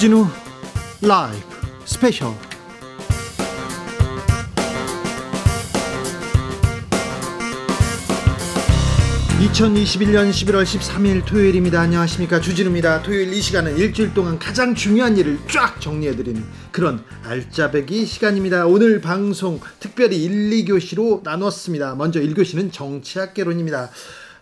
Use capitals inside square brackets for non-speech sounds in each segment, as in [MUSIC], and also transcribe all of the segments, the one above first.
주진우 라이브 스페셜 2021년 11월 13일 토요일입니다. 안녕하십니까. 주진우입니다. 토요일 이 시간은 일주일 동안 가장 중요한 일을 쫙 정리해드리는 그런 알짜배기 시간입니다. 오늘 방송 특별히 1, 2교시로 나눴습니다. 먼저 1교시는 정치학개론입니다.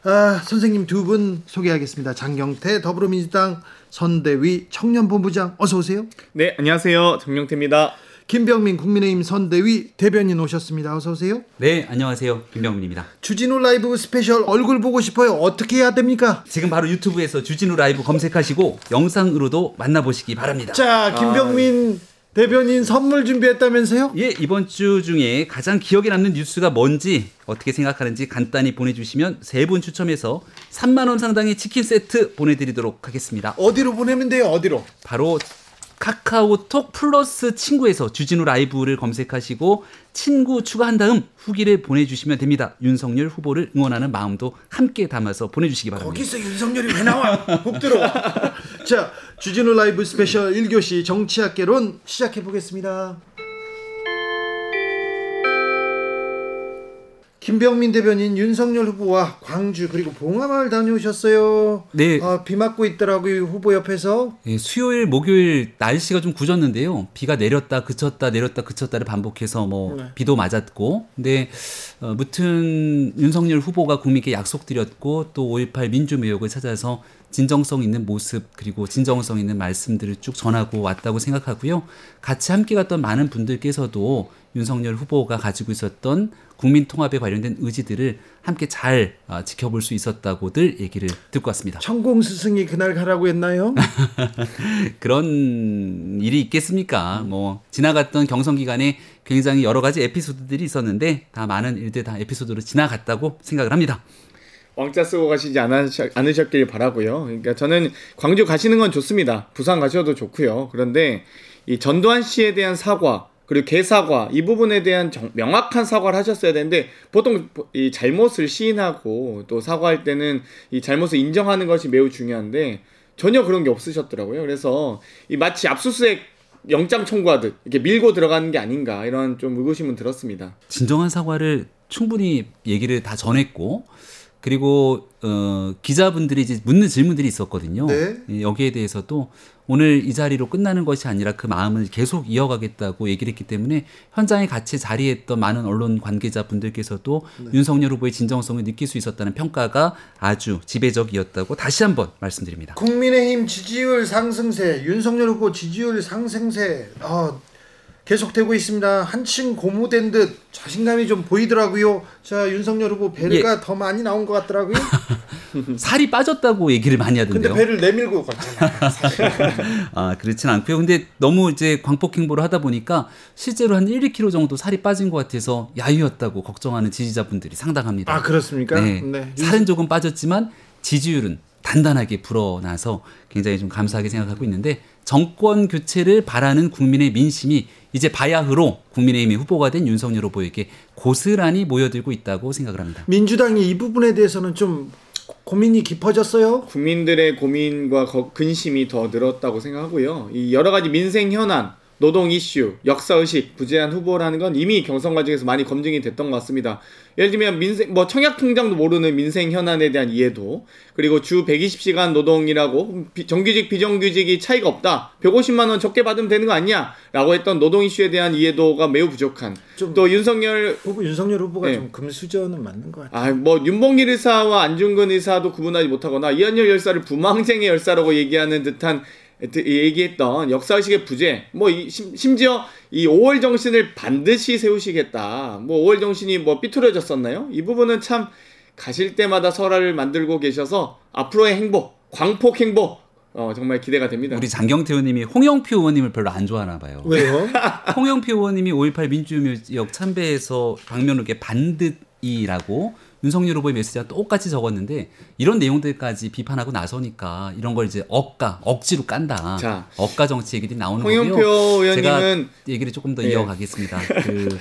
아, 선생님 두 분 소개하겠습니다. 장경태 더불어민주당 선대위 청년본부장 어서 오세요. 네, 안녕하세요. 장경태입니다. 김병민 국민의힘 선대위 대변인 오셨습니다. 어서 오세요. 네, 안녕하세요. 김병민입니다. 주진우 라이브 스페셜 얼굴 보고 싶어요. 어떻게 해야 됩니까? 지금 바로 유튜브에서 주진우 라이브 검색하시고 영상으로도 만나보시기 바랍니다. 자, 김병민 아... 대변인 선물 준비했다면서요? 예, 이번 주 중에 가장 기억에 남는 뉴스가 뭔지 어떻게 생각하는지 간단히 보내주시면 세 분 추첨해서 3만 원 상당의 치킨 세트 보내드리도록 하겠습니다. 어디로 보내면 돼요? 어디로? 바로 카카오톡 플러스 친구에서 주진우 라이브를 검색하시고 친구 추가한 다음 후기를 보내주시면 됩니다. 윤석열 후보를 응원하는 마음도 함께 담아서 보내주시기 바랍니다. 거기서 윤석열이 왜 나와? 훅 들어와. [LAUGHS] 자, 주진우 라이브 스페셜 1교시 정치학개론 시작해 보겠습니다. 김병민 대변인 윤석열 후보와 광주 그리고 봉화마을 다녀오셨어요. 네. 아, 비 맞고 있더라고요 후보 옆에서. 네, 수요일 목요일 날씨가 좀 굳었는데요. 비가 내렸다 그쳤다 내렸다 그쳤다를 반복해서 뭐 네. 비도 맞았고, 근데 어, 무튼 윤석열 후보가 국민께 약속드렸고 또 5.18 민주묘역을 찾아서 진정성 있는 모습 그리고 진정성 있는 말씀들을 쭉 전하고 왔다고 생각하고요. 같이 함께 갔던 많은 분들께서도 윤석열 후보가 가지고 있었던 국민 통합에 관련된 의지들을 함께 잘 어, 지켜볼 수 있었다고들 얘기를 듣고 왔습니다. 천공 스승이 그날 가라고 했나요? [LAUGHS] 그런 일이 있겠습니까? 뭐 지나갔던 경선 기간에 굉장히 여러 가지 에피소드들이 있었는데 다 많은 일들 다 에피소드로 지나갔다고 생각을 합니다. 왕자 쓰고 가시지 않으셨, 않으셨 길 바라고요. 그러니까 저는 광주 가시는 건 좋습니다. 부산 가셔도 좋고요. 그런데 이 전두환 씨에 대한 사과 그리고 개사과 이 부분에 대한 정, 명확한 사과를 하셨어야 되는데 보통 이 잘못을 시인하고 또 사과할 때는 이 잘못을 인정하는 것이 매우 중요한데 전혀 그런 게 없으셨더라고요. 그래서 이 마치 압수수색 영장 청구하듯 이렇게 밀고 들어가는 게 아닌가 이런 좀 의구심은 들었습니다. 진정한 사과를 충분히 얘기를 다 전했고 그리고 어, 기자분들이 이제 묻는 질문들이 있었거든요. 네. 여기에 대해서도 오늘 이 자리로 끝나는 것이 아니라 그 마음을 계속 이어가겠다고 얘기를 했기 때문에 현장에 같이 자리했던 많은 언론 관계자분들께서도 네. 윤석열 후보의 진정성을 느낄 수 있었다는 평가가 아주 지배적이었다고 다시 한번 말씀드립니다. 국민의힘 지지율 상승세, 윤석열 후보 지지율 상승세, 어, 계속되고 있습니다. 한층 고무된 듯 자신감이 좀 보이더라고요. 자 윤석열 후보 배가 예. 더 많이 나온 것 같더라고요. [LAUGHS] 살이 빠졌다고 얘기를 많이 하던데요. 근데 배를 내밀고 갔잖아요. [LAUGHS] 아 그렇진 않고요. 근데 너무 이제 광폭 행보를 하다 보니까 실제로 한 1, 2kg 정도 살이 빠진 것 같아서 야유였다고 걱정하는 지지자분들이 상당합니다. 아 그렇습니까? 네. 네. 살은 조금 빠졌지만 지지율은 단단하게 불어나서 굉장히 좀 감사하게 생각하고 있는데 정권 교체를 바라는 국민의 민심이 이제 바야흐로 국민의힘의 후보가 된 윤석열 후보에게 고스란히 모여들고 있다고 생각을 합니다. 민주당이 이 부분에 대해서는 좀 고민이 깊어졌어요? 국민들의 고민과 근심이 더 늘었다고 생각하고요. 이 여러 가지 민생 현안 노동 이슈, 역사의식, 부재한 후보라는 건 이미 경선 과정에서 많이 검증이 됐던 것 같습니다. 예를 들면 민생, 뭐 청약 통장도 모르는 민생 현안에 대한 이해도, 그리고 주 120시간 노동이라고 비, 정규직, 비정규직이 차이가 없다. 150만원 적게 받으면 되는 거 아니야? 라고 했던 노동 이슈에 대한 이해도가 매우 부족한. 또 윤석열. 후보, 윤석열 후보가 네. 좀 금수저는 맞는 것 같아요. 아, 뭐, 윤봉길 의사와 안중근 의사도 구분하지 못하거나 이한열 열사를 부망쟁의 열사라고 얘기하는 듯한 얘기했던 역사의식의 부재, 뭐 심지어 이 5월 정신을 반드시 세우시겠다. 뭐 5월 정신이 뭐 삐뚤어졌었나요? 이 부분은 참 가실 때마다 설화를 만들고 계셔서 앞으로의 행복, 광폭 행복 어, 정말 기대가 됩니다. 우리 장경태 의원님이 홍영표 의원님을 별로 안 좋아하나 봐요. 왜요? [LAUGHS] 홍영표 의원님이 5.18 민주묘역 참배에서 박면욱의 반듯이라고 윤석열 후보의 메시지가 똑같이 적었는데 이런 내용들까지 비판하고 나서니까 이런 걸 이제 억가 억지로 깐다. 자, 억가 정치 얘기들이 나오는 홍영표 거고요. 의원님은 제가 얘기를 조금 더 네. 이어가겠습니다. 그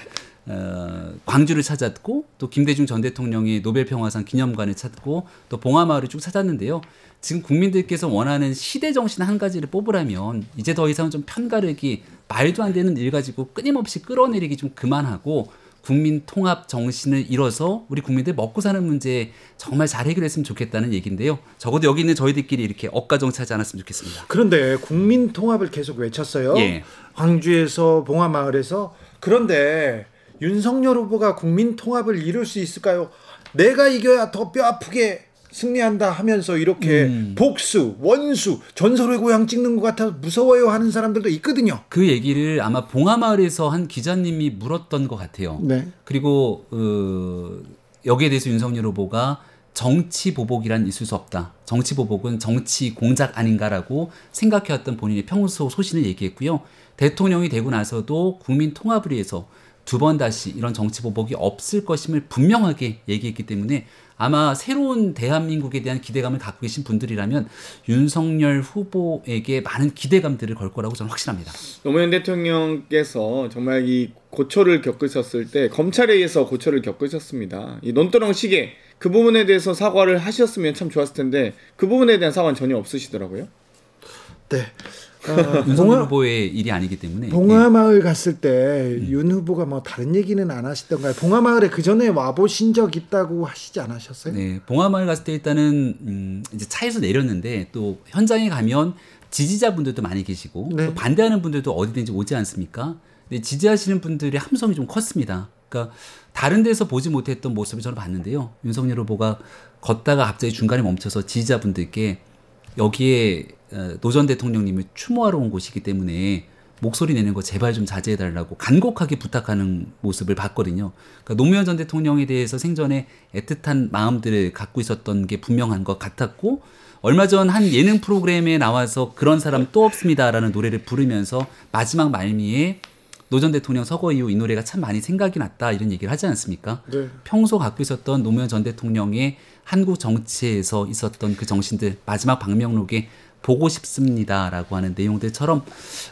어, 광주를 찾았고 또 김대중 전 대통령이 노벨 평화상 기념관을 찾고 또 봉화마을을 쭉 찾았는데요. 지금 국민들께서 원하는 시대 정신 한 가지를 뽑으라면 이제 더 이상 좀 편가르기 말도 안 되는 일 가지고 끊임없이 끌어내리기 좀 그만하고 국민 통합 정신을 잃어서 우리 국민들 먹고 사는 문제 정말 잘 해결했으면 좋겠다는 얘기인데요. 적어도 여기 있는 저희들끼리 이렇게 억가정치하지 않았으면 좋겠습니다. 그런데 국민 통합을 계속 외쳤어요. 예. 광주에서 봉화마을에서 그런데 윤석열 후보가 국민 통합을 이룰 수 있을까요? 내가 이겨야 더 뼈 아프게 승리한다 하면서 이렇게 음. 복수, 원수, 전설의 고향 찍는 것 같아 무서워요 하는 사람들도 있거든요. 그 얘기를 아마 봉화마을에서 한 기자님이 물었던 것 같아요. 네. 그리고 어, 여기에 대해서 윤석열 후보가 정치 보복이란 있을 수 없다. 정치 보복은 정치 공작 아닌가라고 생각해왔던 본인의 평소 소신을 얘기했고요. 대통령이 되고 나서도 국민 통합을 위해서 두 번 다시 이런 정치 보복이 없을 것임을 분명하게 얘기했기 때문에 아마 새로운 대한민국에 대한 기대감을 갖고 계신 분들이라면 윤석열 후보에게 많은 기대감들을 걸 거라고 저는 확신합니다. 노무현 대통령께서 정말 이 고초를 겪으셨을 때 검찰에 의해서 고초를 겪으셨습니다. 이 논두렁 시계 그 부분에 대해서 사과를 하셨으면 참 좋았을 텐데 그 부분에 대한 사과는 전혀 없으시더라고요. 네. 어, 윤석열 봉화, 후보의 일이 아니기 때문에 봉화마을 갔을 때윤 후보가 뭐 다른 얘기는 안 하시던가요? 봉화마을에 그 전에 와 보신 적 있다고 하시지 않으셨어요? 네, 봉화마을 갔을 때 일단은 음, 이제 차에서 내렸는데 또 현장에 가면 지지자분들도 많이 계시고 네. 또 반대하는 분들도 어디든지 오지 않습니까? 근데 지지하시는 분들의 함성이 좀 컸습니다. 그러니까 다른 데서 보지 못했던 모습을 저는 봤는데요. 윤석열 후보가 걷다가 갑자기 중간에 멈춰서 지지자분들께 여기에 어, 노전 대통령님을 추모하러 온 곳이기 때문에 목소리 내는 거 제발 좀 자제해달라고 간곡하게 부탁하는 모습을 봤거든요. 그러니까 노무현 전 대통령에 대해서 생전에 애틋한 마음들을 갖고 있었던 게 분명한 것 같았고 얼마 전 한 예능 프로그램에 나와서 그런 사람 또 없습니다라는 노래를 부르면서 마지막 말미에 노 전 대통령 서거 이후 이 노래가 참 많이 생각이 났다 이런 얘기를 하지 않습니까? 네. 평소 갖고 있었던 노무현 전 대통령의 한국 정치에서 있었던 그 정신들 마지막 방명록에 보고 싶습니다라고 하는 내용들처럼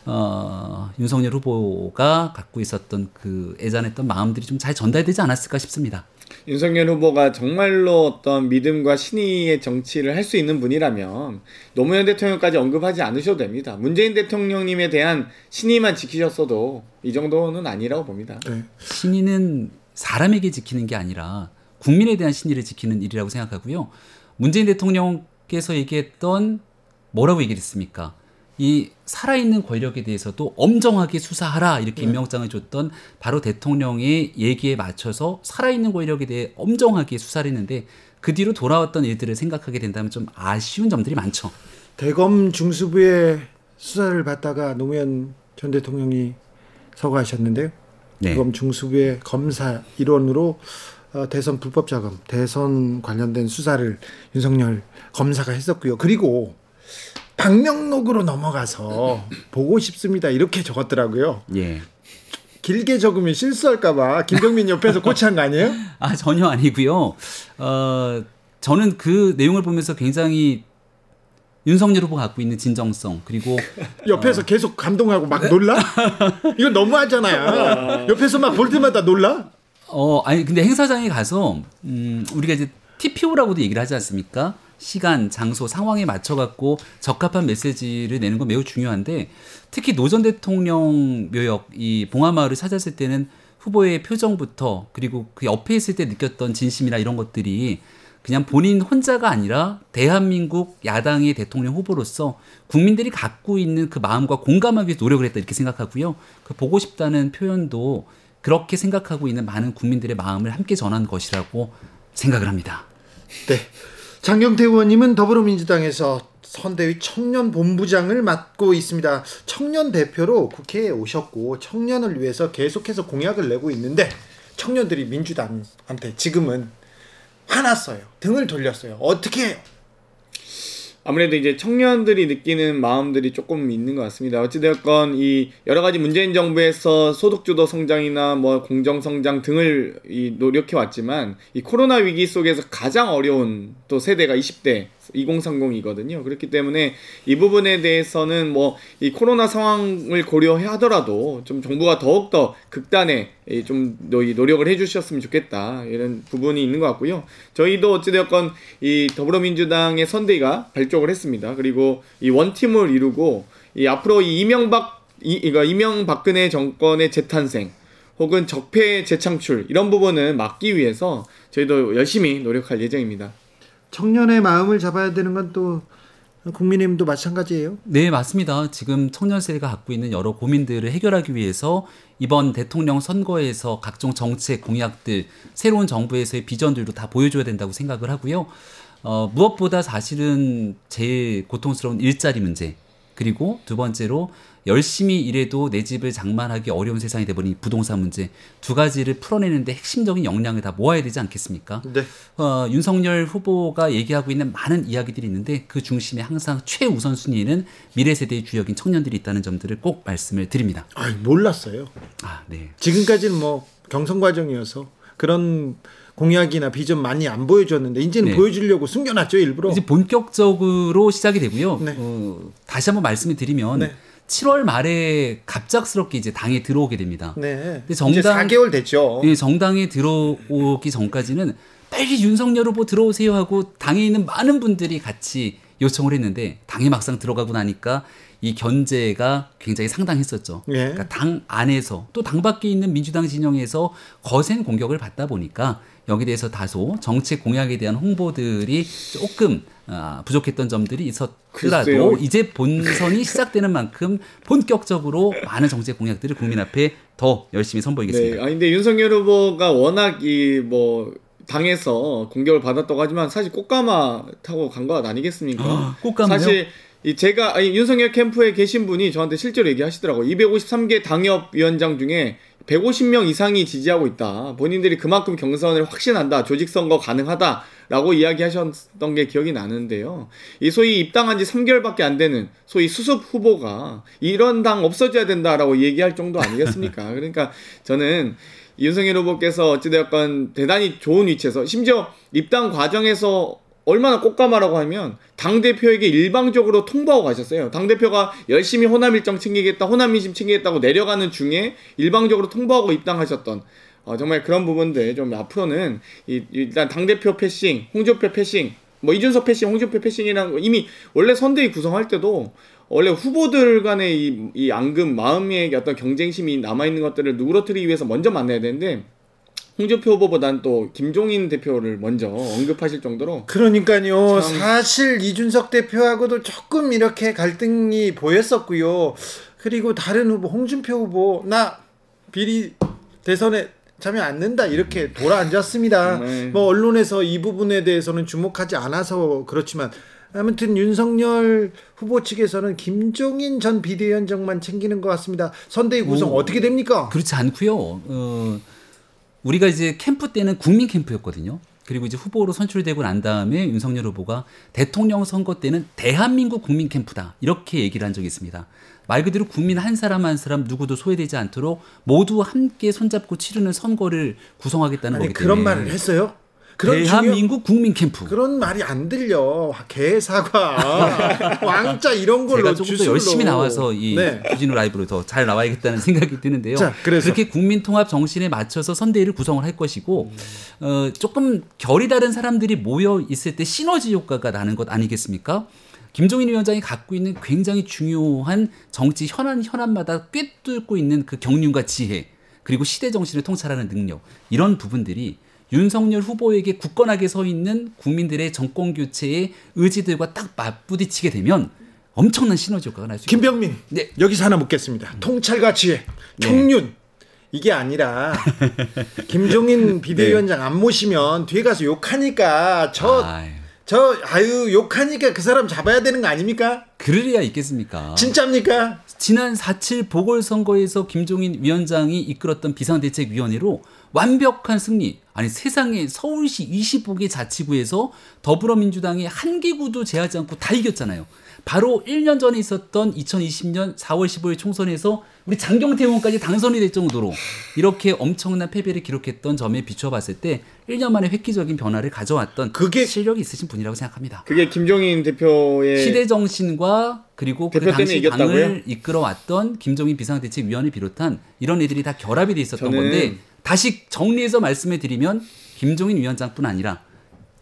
어, 윤석열 후보가 갖고 있었던 그 애잔했던 마음들이 좀 잘 전달되지 않았을까 싶습니다. 윤석열 후보가 정말로 어떤 믿음과 신의의 정치를 할 수 있는 분이라면 노무현 대통령까지 언급하지 않으셔도 됩니다. 문재인 대통령님에 대한 신의만 지키셨어도 이 정도는 아니라고 봅니다. 네. 신의는 사람에게 지키는 게 아니라 국민에 대한 신의를 지키는 일이라고 생각하고요. 문재인 대통령께서 얘기했던 뭐라고 얘기했습니까? 이 살아있는 권력에 대해서도 엄정하게 수사하라 이렇게 임명장을 줬던 바로 대통령의 얘기에 맞춰서 살아있는 권력에 대해 엄정하게 수사를 했는데 그 뒤로 돌아왔던 일들을 생각하게 된다면 좀 아쉬운 점들이 많죠. 대검 중수부의 수사를 받다가 노무현 전 대통령이 서거하셨는데요. 네. 대검 중수부의 검사 일원으로 어, 대선 불법 자금, 대선 관련된 수사를 윤석열 검사가 했었고요. 그리고 방명록으로 넘어가서 보고 싶습니다. 이렇게 적었더라고요. 예. 길게 적으면 실수할까봐 김병민 옆에서 코치한 거 아니에요? [LAUGHS] 아 전혀 아니고요. 어 저는 그 내용을 보면서 굉장히 윤석열 후보 갖고 있는 진정성 그리고 [LAUGHS] 옆에서 계속 감동하고 막 놀라? [LAUGHS] 이거 너무하잖아요. 옆에서 막 볼 때마다 놀라? 어 아니 근데 행사장에 가서 음 우리가 이제 TPO라고도 얘기를 하지 않습니까? 시간, 장소, 상황에 맞춰 갖고 적합한 메시지를 내는 건 매우 중요한데 특히 노전 대통령 묘역 이 봉화마을을 찾았을 때는 후보의 표정부터 그리고 그 옆에 있을 때 느꼈던 진심이나 이런 것들이 그냥 본인 혼자가 아니라 대한민국 야당의 대통령 후보로서 국민들이 갖고 있는 그 마음과 공감하기 위해 노력을 했다 이렇게 생각하고요. 그 보고 싶다는 표현도 그렇게 생각하고 있는 많은 국민들의 마음을 함께 전한 것이라고 생각을 합니다. 네. 장경태 의원님은 더불어민주당에서 선대위 청년 본부장을 맡고 있습니다. 청년 대표로 국회에 오셨고 청년을 위해서 계속해서 공약을 내고 있는데 청년들이 민주당한테 지금은 화났어요. 등을 돌렸어요. 어떻게 해요? 아무래도 이제 청년들이 느끼는 마음들이 조금 있는 것 같습니다. 어찌되었건 이 여러 가지 문재인 정부에서 소득주도 성장이나 뭐 공정 성장 등을 이 노력해 왔지만 이 코로나 위기 속에서 가장 어려운 또 세대가 20대, 2030이거든요. 그렇기 때문에 이 부분에 대해서는 뭐 이 코로나 상황을 고려하더라도 좀 정부가 더욱더 극단에 좀 노력을 해주셨으면 좋겠다 이런 부분이 있는 것 같고요. 저희도 어찌되었건 이 더불어민주당의 선대가 발족을 했습니다. 그리고 이 원팀을 이루고 이 앞으로 이 이명박 이, 이거 이명박근혜 정권의 재탄생 혹은 적폐 재창출 이런 부분은 막기 위해서 저희도 열심히 노력할 예정입니다. 청년의 마음을 잡아야 되는 건 또 국민의힘도 마찬가지예요. 네, 맞습니다. 지금 청년 세대가 갖고 있는 여러 고민들을 해결하기 위해서 이번 대통령 선거에서 각종 정책 공약들, 새로운 정부에서의 비전들도 다 보여줘야 된다고 생각을 하고요. 어, 무엇보다 사실은 제일 고통스러운 일자리 문제, 그리고 두 번째로 열심히 일해도 내 집을 장만하기 어려운 세상이 돼버린 부동산 문제 두 가지를 풀어내는데 핵심적인 역량을 다 모아야 되지 않겠습니까? 네. 어, 윤석열 후보가 얘기하고 있는 많은 이야기들이 있는데 그 중심에 항상 최우선 순위에는 미래 세대의 주역인 청년들이 있다는 점들을 꼭 말씀을 드립니다. 아, 몰랐어요. 아, 네. 지금까지는 뭐 경선 과정이어서 그런 공약이나 비전 많이 안 보여줬는데 이제는 네. 보여주려고 숨겨놨죠 일부러. 이제 본격적으로 시작이 되고요. 네. 어, 다시 한번 말씀을 드리면 네. 7월 말에 갑작스럽게 이제 당에 들어오게 됩니다. 네. 근데 정당 이제 4개월 됐죠. 예, 정당에 들어오기 전까지는 빨리 윤석열 후보 들어오세요 하고 당에 있는 많은 분들이 같이 요청을 했는데 당에 막상 들어가고 나니까 이 견제가 굉장히 상당했었죠. 예. 그러니까 당 안에서 또 당 밖에 있는 민주당 진영에서 거센 공격을 받다 보니까 여기 대해서 다소 정책 공약에 대한 홍보들이 조금 아, 부족했던 점들이 있었더라도 글쎄요. 이제 본선이 시작되는 만큼 본격적으로 많은 정책 공약들을 국민 앞에 더 열심히 선보이겠습니다. 네. 아 근데 윤석열 후보가 워낙 이뭐 당에서 공격을 받았다고 하지만 사실 꽃가마 타고 간거 아니겠습니까? 아, 꽃가마요? 사실 이 제가 아니, 윤석열 캠프에 계신 분이 저한테 실제로 얘기하시더라고요. 253개 당협 위원장 중에 150명 이상이 지지하고 있다. 본인들이 그만큼 경선을 확신한다. 조직 선거 가능하다 라고 이야기하셨던 게 기억이 나는데요. 이 소위 입당한 지 3개월밖에 안 되는 소위 수습 후보가 이런 당 없어져야 된다라고 얘기할 정도 아니겠습니까? [LAUGHS] 그러니까 저는 윤석열 후보께서 어찌되었건 대단히 좋은 위치에서 심지어 입당 과정에서 얼마나 꽃가마라고 하면 당대표에게 일방적으로 통보하고 가셨어요. 당대표가 열심히 호남 일정 챙기겠다, 호남 민심 챙기겠다고 내려가는 중에 일방적으로 통보하고 입당하셨던 어, 정말 그런 부분들 좀 앞으로는 이, 일단 당대표 패싱, 홍준표 패싱, 뭐 이준석 패싱, 홍준표 패싱이라는 거 이미 원래 선대위 구성할 때도 원래 후보들 간의 이, 이 앙금, 마음의 어떤 경쟁심이 남아있는 것들을 누그러뜨리기 위해서 먼저 만나야 되는데 홍준표 후보보단 또 김종인 대표를 먼저 언급하실 정도로 그러니까요. 사실 이준석 대표하고도 조금 이렇게 갈등이 보였었고요. 그리고 다른 후보 홍준표 후보 나 비리 대선에 참여 않는다 이렇게 돌아앉았습니다. 네. 뭐 언론에서 이 부분에 대해서는 주목하지 않아서 그렇지만 아무튼 윤석열 후보 측에서는 김종인 전 비대위원장만 챙기는 것 같습니다. 선대위 구성 오, 어떻게 됩니까? 그렇지 않고요. 어, 우리가 이제 캠프 때는 국민 캠프였거든요. 그리고 이제 후보로 선출되고 난 다음에 윤석열 후보가 대통령 선거 때는 대한민국 국민 캠프다. 이렇게 얘기를 한 적이 있습니다. 말 그대로 국민 한 사람 한 사람 누구도 소외되지 않도록 모두 함께 손잡고 치르는 선거를 구성하겠다는 아니, 거기 때문에. 그런 말을 했어요? 대한민국 국민 캠프 그런 말이 안 들려 개 사과 [LAUGHS] 왕자 이런 걸로 제가 조금 더 열심히 나와서 이 네. 주진우 라이브로 더 잘 나와야겠다는 생각이 드는데요. 자, 그렇게 국민 통합 정신에 맞춰서 선대위를 구성을 할 것이고 음. 어, 조금 결이 다른 사람들이 모여 있을 때 시너지 효과가 나는 것 아니겠습니까? 김종인 위원장이 갖고 있는 굉장히 중요한 정치 현안 현안마다 꿰뚫고 있는 그 경륜과 지혜 그리고 시대 정신을 통찰하는 능력 이런 부분들이 윤석열 후보에게 굳건하게 서 있는 국민들의 정권 교체의 의지들과 딱 맞부딪히게 되면 엄청난 시너지 효과가 날 수 있습니다. 김병민, 네. 여기서 하나 묻겠습니다. 음. 통찰과 지혜, 청륜. 네. 이게 아니라 [LAUGHS] 김종인 비대위원장 안 모시면 뒤에 가서 욕하니까 저 아유. 저 아유 욕하니까 그 사람 잡아야 되는 거 아닙니까? 그럴 리야 있겠습니까? 진짜입니까? 지난 4.7 보궐선거에서 김종인 위원장이 이끌었던 비상대책위원회로 완벽한 승리. 아니 세상에 서울시 25개 자치구에서 더불어민주당이 한 기구도 제하지 않고 다 이겼잖아요. 바로 1년 전에 있었던 2020년 4월 15일 총선에서 우리 장경태 의원까지 당선이 될 정도로 이렇게 엄청난 패배를 기록했던 점에 비춰봤을 때 1년 만에 획기적인 변화를 가져왔던 그게- 실력이 있으신 분이라고 생각합니다. 그게 김종인 대표의 시대 정신과 그리고 그 당시 이겼다고요? 당을 이끌어왔던 김종인 비상대책위원회 비롯한 이런 애들이 다 결합이 돼 있었던 건데 다시 정리해서 말씀을 드리면 김종인 위원장뿐 아니라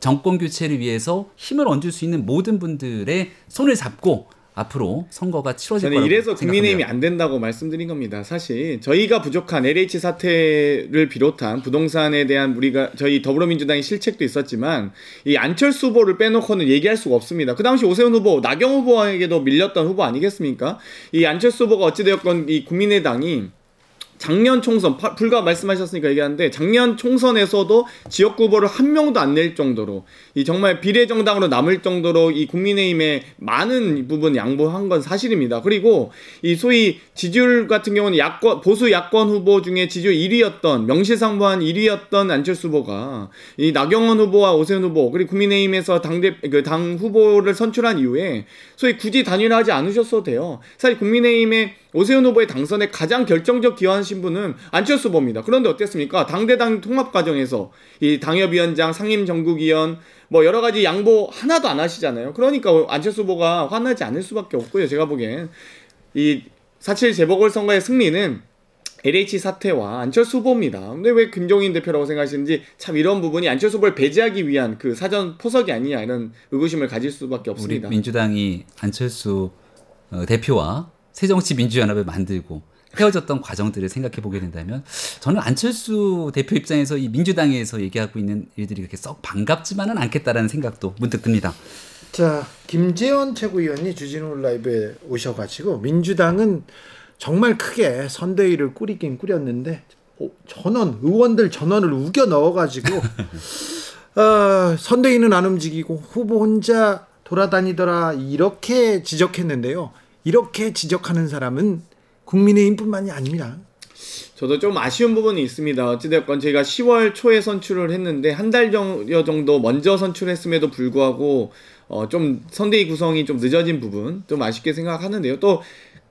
정권 교체를 위해서 힘을 얹을 수 있는 모든 분들의 손을 잡고 앞으로 선거가 치러질 거라고 이래서 국민의힘이. 안 된다고 말씀드린 겁니다. 사실 저희가 부족한 LH 사태를 비롯한 부동산에 대한 우리가 저희 더불어민주당의 실책도 있었지만 이 안철수 후보를 빼놓고는 얘기할 수가 없습니다. 그 당시 오세훈 후보, 나경 후보에게도 밀렸던 후보 아니겠습니까? 이 안철수 후보가 어찌되었건 이 국민의당이 작년 총선 파- 불과 말씀하셨으니까 얘기하는데 작년 총선에서도 지역구 후보를 한 명도 안 낼 정도로 이 정말 비례정당으로 남을 정도로 이 국민의힘의 많은 부분 양보한 건 사실입니다. 그리고 이 소위 지지율 같은 경우는 야권 보수 야권 후보 중에 지지율 1위였던 명실상부한 1위였던 안철수 후보가 이 나경원 후보와 오세훈 후보 그리고 국민의힘에서 당대 그당 후보를 선출한 이후에 소위 굳이 단일화하지 않으셨어도 돼요. 사실 국민의힘의 오세훈 후보의 당선에 가장 결정적 기여하신 분은 안철수 후보입니다. 그런데 어땠습니까? 당대당 통합 과정에서 이 당협위원장, 상임정국위원 뭐 여러 가지 양보 하나도 안 하시잖아요. 그러니까 안철수 후보가 화나지 않을 수밖에 없고요. 제가 보기엔 이4.7 재보궐선거의 승리는 LH 사태와 안철수 후보입니다. 근데 왜 김종인 대표라고 생각하시는지 참 이런 부분이 안철수 후보를 배제하기 위한 그 사전 포석이 아니냐 이런 의구심을 가질 수밖에 우리 없습니다. 민주당이 안철수 어, 대표와 새정치민주연합을 만들고 헤어졌던 과정들을 생각해 보게 된다면 저는 안철수 대표 입장에서 이 민주당에서 얘기하고 있는 일들이 그렇게 썩 반갑지만은 않겠다라는 생각도 문득 듭니다. 자, 김재원 최고위원이 주진우 라이브에 오셔가지고 민주당은 정말 크게 선대위를 꾸리긴 꾸렸는데 어, 전원 의원들 전원을 우겨 넣어가지고 [LAUGHS] 어, 선대위는 안 움직이고 후보 혼자 돌아다니더라 이렇게 지적했는데요. 이렇게 지적하는 사람은 국민의힘뿐만이 아닙니다. 저도 좀 아쉬운 부분이 있습니다. 어찌됐건 저희가 10월 초에 선출을 했는데 한 달 정도 먼저 선출했음에도 불구하고 어, 좀 선대위 구성이 좀 늦어진 부분 좀 아쉽게 생각하는데요. 또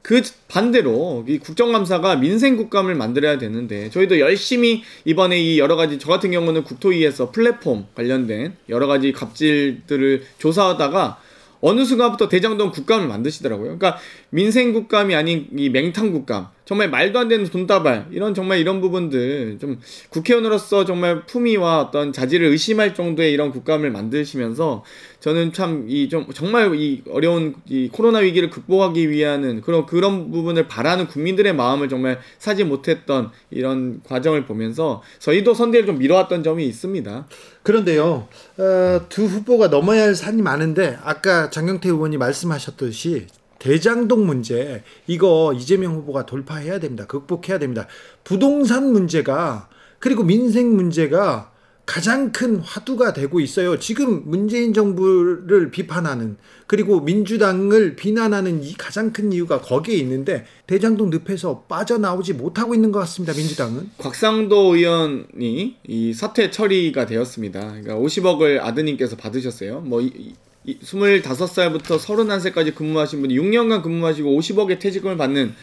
그 반대로 이 국정감사가 민생 국감을 만들어야 되는데 저희도 열심히 이번에 이 여러 가지 저 같은 경우는 국토위에서 플랫폼 관련된 여러 가지 갑질들을 조사하다가 어느 순간부터 대장동 국감을 만드시더라고요. 그러니까 민생 국감이 아닌 이 맹탕 국감. 정말 말도 안 되는 돈다발 이런 정말 이런 부분들 좀 국회의원으로서 정말 품위와 어떤 자질을 의심할 정도의 이런 국감을 만드시면서 저는 참 이 좀 정말 이 어려운 이 코로나 위기를 극복하기 위한 그런 그런 부분을 바라는 국민들의 마음을 정말 사지 못했던 이런 과정을 보면서 저희도 선대를 좀 미뤄왔던 점이 있습니다. 그런데요, 어, 두 후보가 넘어야 할 산이 많은데 아까 장경태 의원이 말씀하셨듯이 대장동 문제 이거 이재명 후보가 돌파해야 됩니다. 극복해야 됩니다. 부동산 문제가 그리고 민생 문제가 가장 큰 화두가 되고 있어요. 지금 문재인 정부를 비판하는 그리고 민주당을 비난하는 이 가장 큰 이유가 거기에 있는데 대장동 늪에서 빠져나오지 못하고 있는 것 같습니다. 민주당은. 곽상도 의원이 이 사퇴 처리가 되었습니다. 그러니까 50억을 아드님께서 받으셨어요. 뭐 이, 이, 25살부터 31살까지 근무하신 분이 6년간 근무하시고 50억의 퇴직금을 받는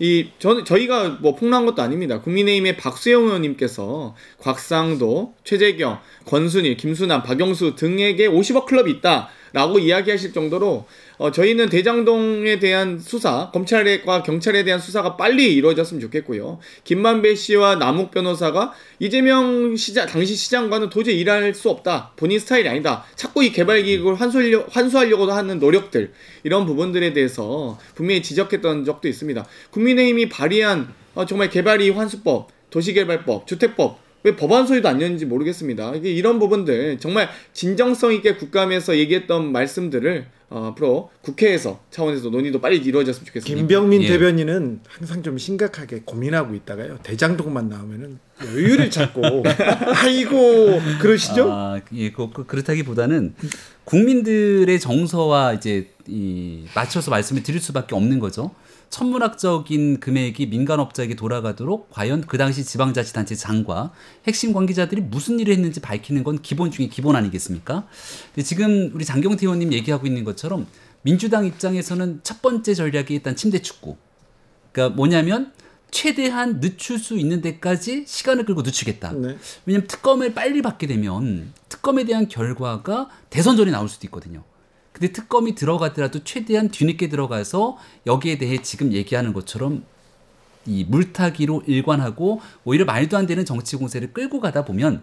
이 저, 저희가 뭐 폭로한 것도 아닙니다. 국민의힘의 박수영 의원님께서 곽상도, 최재경, 권순일, 김수남, 박영수 등에게 50억 클럽이 있다라고 이야기하실 정도로 어, 저희는 대장동에 대한 수사, 검찰과 경찰에 대한 수사가 빨리 이루어졌으면 좋겠고요. 김만배 씨와 남욱 변호사가 이재명 시장, 당시 시장과는 도저히 일할 수 없다. 본인 스타일이 아니다. 자꾸 이 개발 기획을 환수하려, 환수하려고 하는 노력들, 이런 부분들에 대해서 분명히 지적했던 적도 있습니다. 국민의힘이 발의한 어, 정말 개발이 환수법, 도시개발법, 주택법, 왜 법안 소위도 안 냈는지 모르겠습니다. 이게 이런 부분들 정말 진정성 있게 국감에서 얘기했던 말씀들을 어, 앞으로 국회에서 차원에서 논의도 빨리 이루어졌으면 좋겠습니다. 김병민 예. 대변인은 항상 좀 심각하게 고민하고 있다가요. 대장동만 나오면은 여유를 찾고 [LAUGHS] 아이고 그러시죠? 아, 예, 그, 그, 그렇다기보다는 국민들의 정서와 이제 이 맞춰서 말씀을 드릴 수밖에 없는 거죠. 천문학적인 금액이 민간업자에게 돌아가도록 과연 그 당시 지방자치단체 장과 핵심 관계자들이 무슨 일을 했는지 밝히는 건 기본 중에 기본 아니겠습니까? 근데 지금 우리 장경태 의원님 얘기하고 있는 것처럼 민주당 입장에서는 첫 번째 전략이 일단 침대 축구. 그러니까 뭐냐면 최대한 늦출 수 있는 데까지 시간을 끌고 늦추겠다. 네. 왜냐면 특검을 빨리 받게 되면 특검에 대한 결과가 대선 전에 나올 수도 있거든요. 근데 특검이 들어가더라도 최대한 뒤늦게 들어가서 여기에 대해 지금 얘기하는 것처럼 이 물타기로 일관하고 오히려 말도 안 되는 정치 공세를 끌고 가다 보면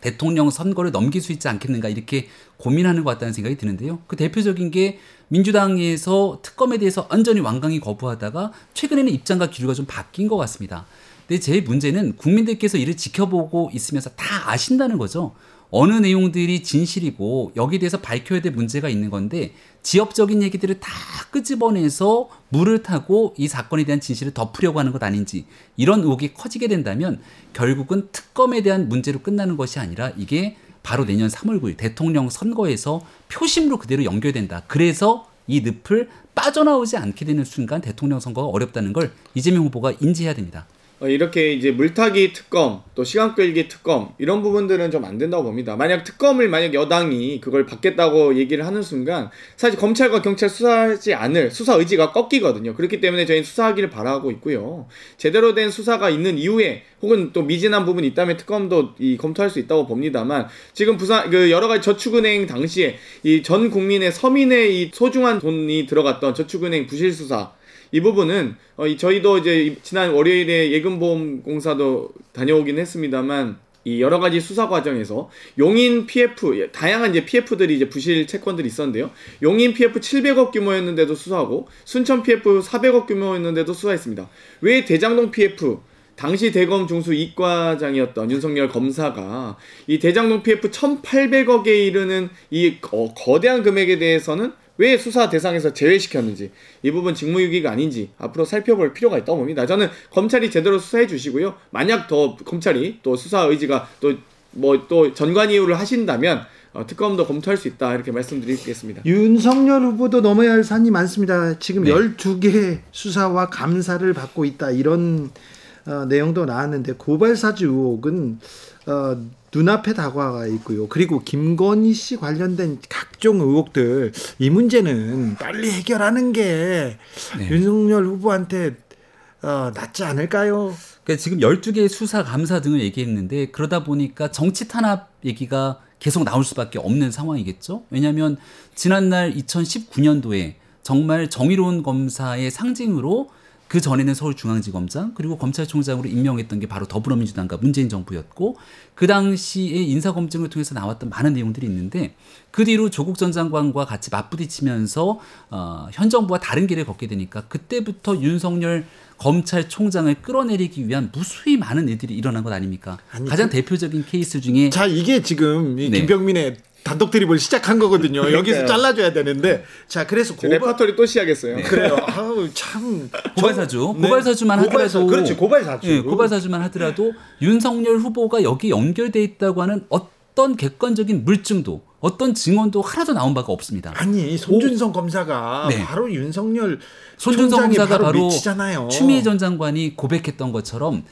대통령 선거를 넘길 수 있지 않겠는가 이렇게 고민하는 것 같다는 생각이 드는데요. 그 대표적인 게 민주당에서 특검에 대해서 완전히 완강히 거부하다가 최근에는 입장과 기류가 좀 바뀐 것 같습니다. 근데 제 문제는 국민들께서 이를 지켜보고 있으면서 다 아신다는 거죠. 어느 내용들이 진실이고 여기에 대해서 밝혀야 될 문제가 있는 건데 지역적인 얘기들을 다 끄집어내서 물을 타고 이 사건에 대한 진실을 덮으려고 하는 것 아닌지 이런 의혹이 커지게 된다면 결국은 특검에 대한 문제로 끝나는 것이 아니라 이게 바로 내년 3월 9일 대통령 선거에서 표심으로 그대로 연결된다. 그래서 이 늪을 빠져나오지 않게 되는 순간 대통령 선거가 어렵다는 걸 이재명 후보가 인지해야 됩니다. 어, 이렇게 이제 물타기 특검 또 시간 끌기 특검 이런 부분들은 좀 안 된다고 봅니다. 만약 특검을 만약 여당이 그걸 받겠다고 얘기를 하는 순간 사실 검찰과 경찰 수사하지 않을 수사 의지가 꺾이거든요. 그렇기 때문에 저희는 수사하기를 바라고 있고요. 제대로 된 수사가 있는 이후에 혹은 또 미진한 부분이 있다면 특검도 이 검토할 수 있다고 봅니다만 지금 부산 그 여러 가지 저축은행 당시에 이 전 국민의 서민의 이 소중한 돈이 들어갔던 저축은행 부실 수사 이 부분은 어, 이 저희도 이제 지난 월요일에 예금보험공사도 다녀오긴 했습니다만 이 여러 가지 수사 과정에서 용인 PF 다양한 이제 PF들이 이제 부실 채권들이 있었는데요. 용인 PF 700억 규모였는데도 수사하고 순천 PF 400억 규모였는데도 수사했습니다. 왜 대장동 PF 당시 대검 중수 이과장이었던 윤석열 검사가 이 대장동 PF 1,800억에 이르는 이 거, 거대한 금액에 대해서는 왜 수사 대상에서 제외시켰는지 이 부분 직무유기가 아닌지 앞으로 살펴볼 필요가 있다고 봅니다. 저는 검찰이 제대로 수사해 주시고요. 만약 더 검찰이 또 수사 의지가 또 뭐 또 전관 이유를 하신다면 어, 특검도 검토할 수 있다 이렇게 말씀드리겠습니다. 윤석열 후보도 넘어야 할 산이 많습니다. 지금 네. 12개 수사와 감사를 받고 있다. 이런 어, 내용도 나왔는데 고발사주 의혹은 어, 눈앞에 다가와 있고요. 그리고 김건희 씨 관련된 각종 의혹들 이 문제는 빨리 해결하는 게 네. 윤석열 후보한테 어, 낫지 않을까요? 그러니까 지금 12개의 수사 감사 등을 얘기했는데 그러다 보니까 정치 탄압 얘기가 계속 나올 수밖에 없는 상황이겠죠. 왜냐하면 지난날 2019년도에 정말 정의로운 검사의 상징으로 그 전에는 서울중앙지검장 그리고 검찰총장으로 임명했던 게 바로 더불어민주당과 문재인 정부였고 그 당시에 인사검증을 통해서 나왔던 많은 내용들이 있는데 그 뒤로 조국 전 장관과 같이 맞부딪히면서 어, 현 정부와 다른 길을 걷게 되니까 그때부터 윤석열 검찰총장을 끌어내리기 위한 무수히 많은 일들이 일어난 것 아닙니까? 아니, 가장 그- 대표적인 케이스 중에 자 이게 지금 이 네. 김병민의 단독 드립을 시작한 거거든요. 여기서 그러니까요. 잘라줘야 되는데 자 그래서 고발 레퍼토리 또 시작했어요. 그래요. 아우 참 고발사주, 네. 고발사주만 고발사- 하더라도 그렇지 고발사주. 예, 고발사주만 하더라도 윤석열 후보가 여기 연결돼 있다고 하는 어떤 객관적인 물증도 어떤 증언도 하나도 나온 바가 없습니다. 아니 손준성 검사가 네. 바로 윤석열 손준성 총장이 검사가 바로 미치잖아요. 추미애 전 장관이 고백했던 것처럼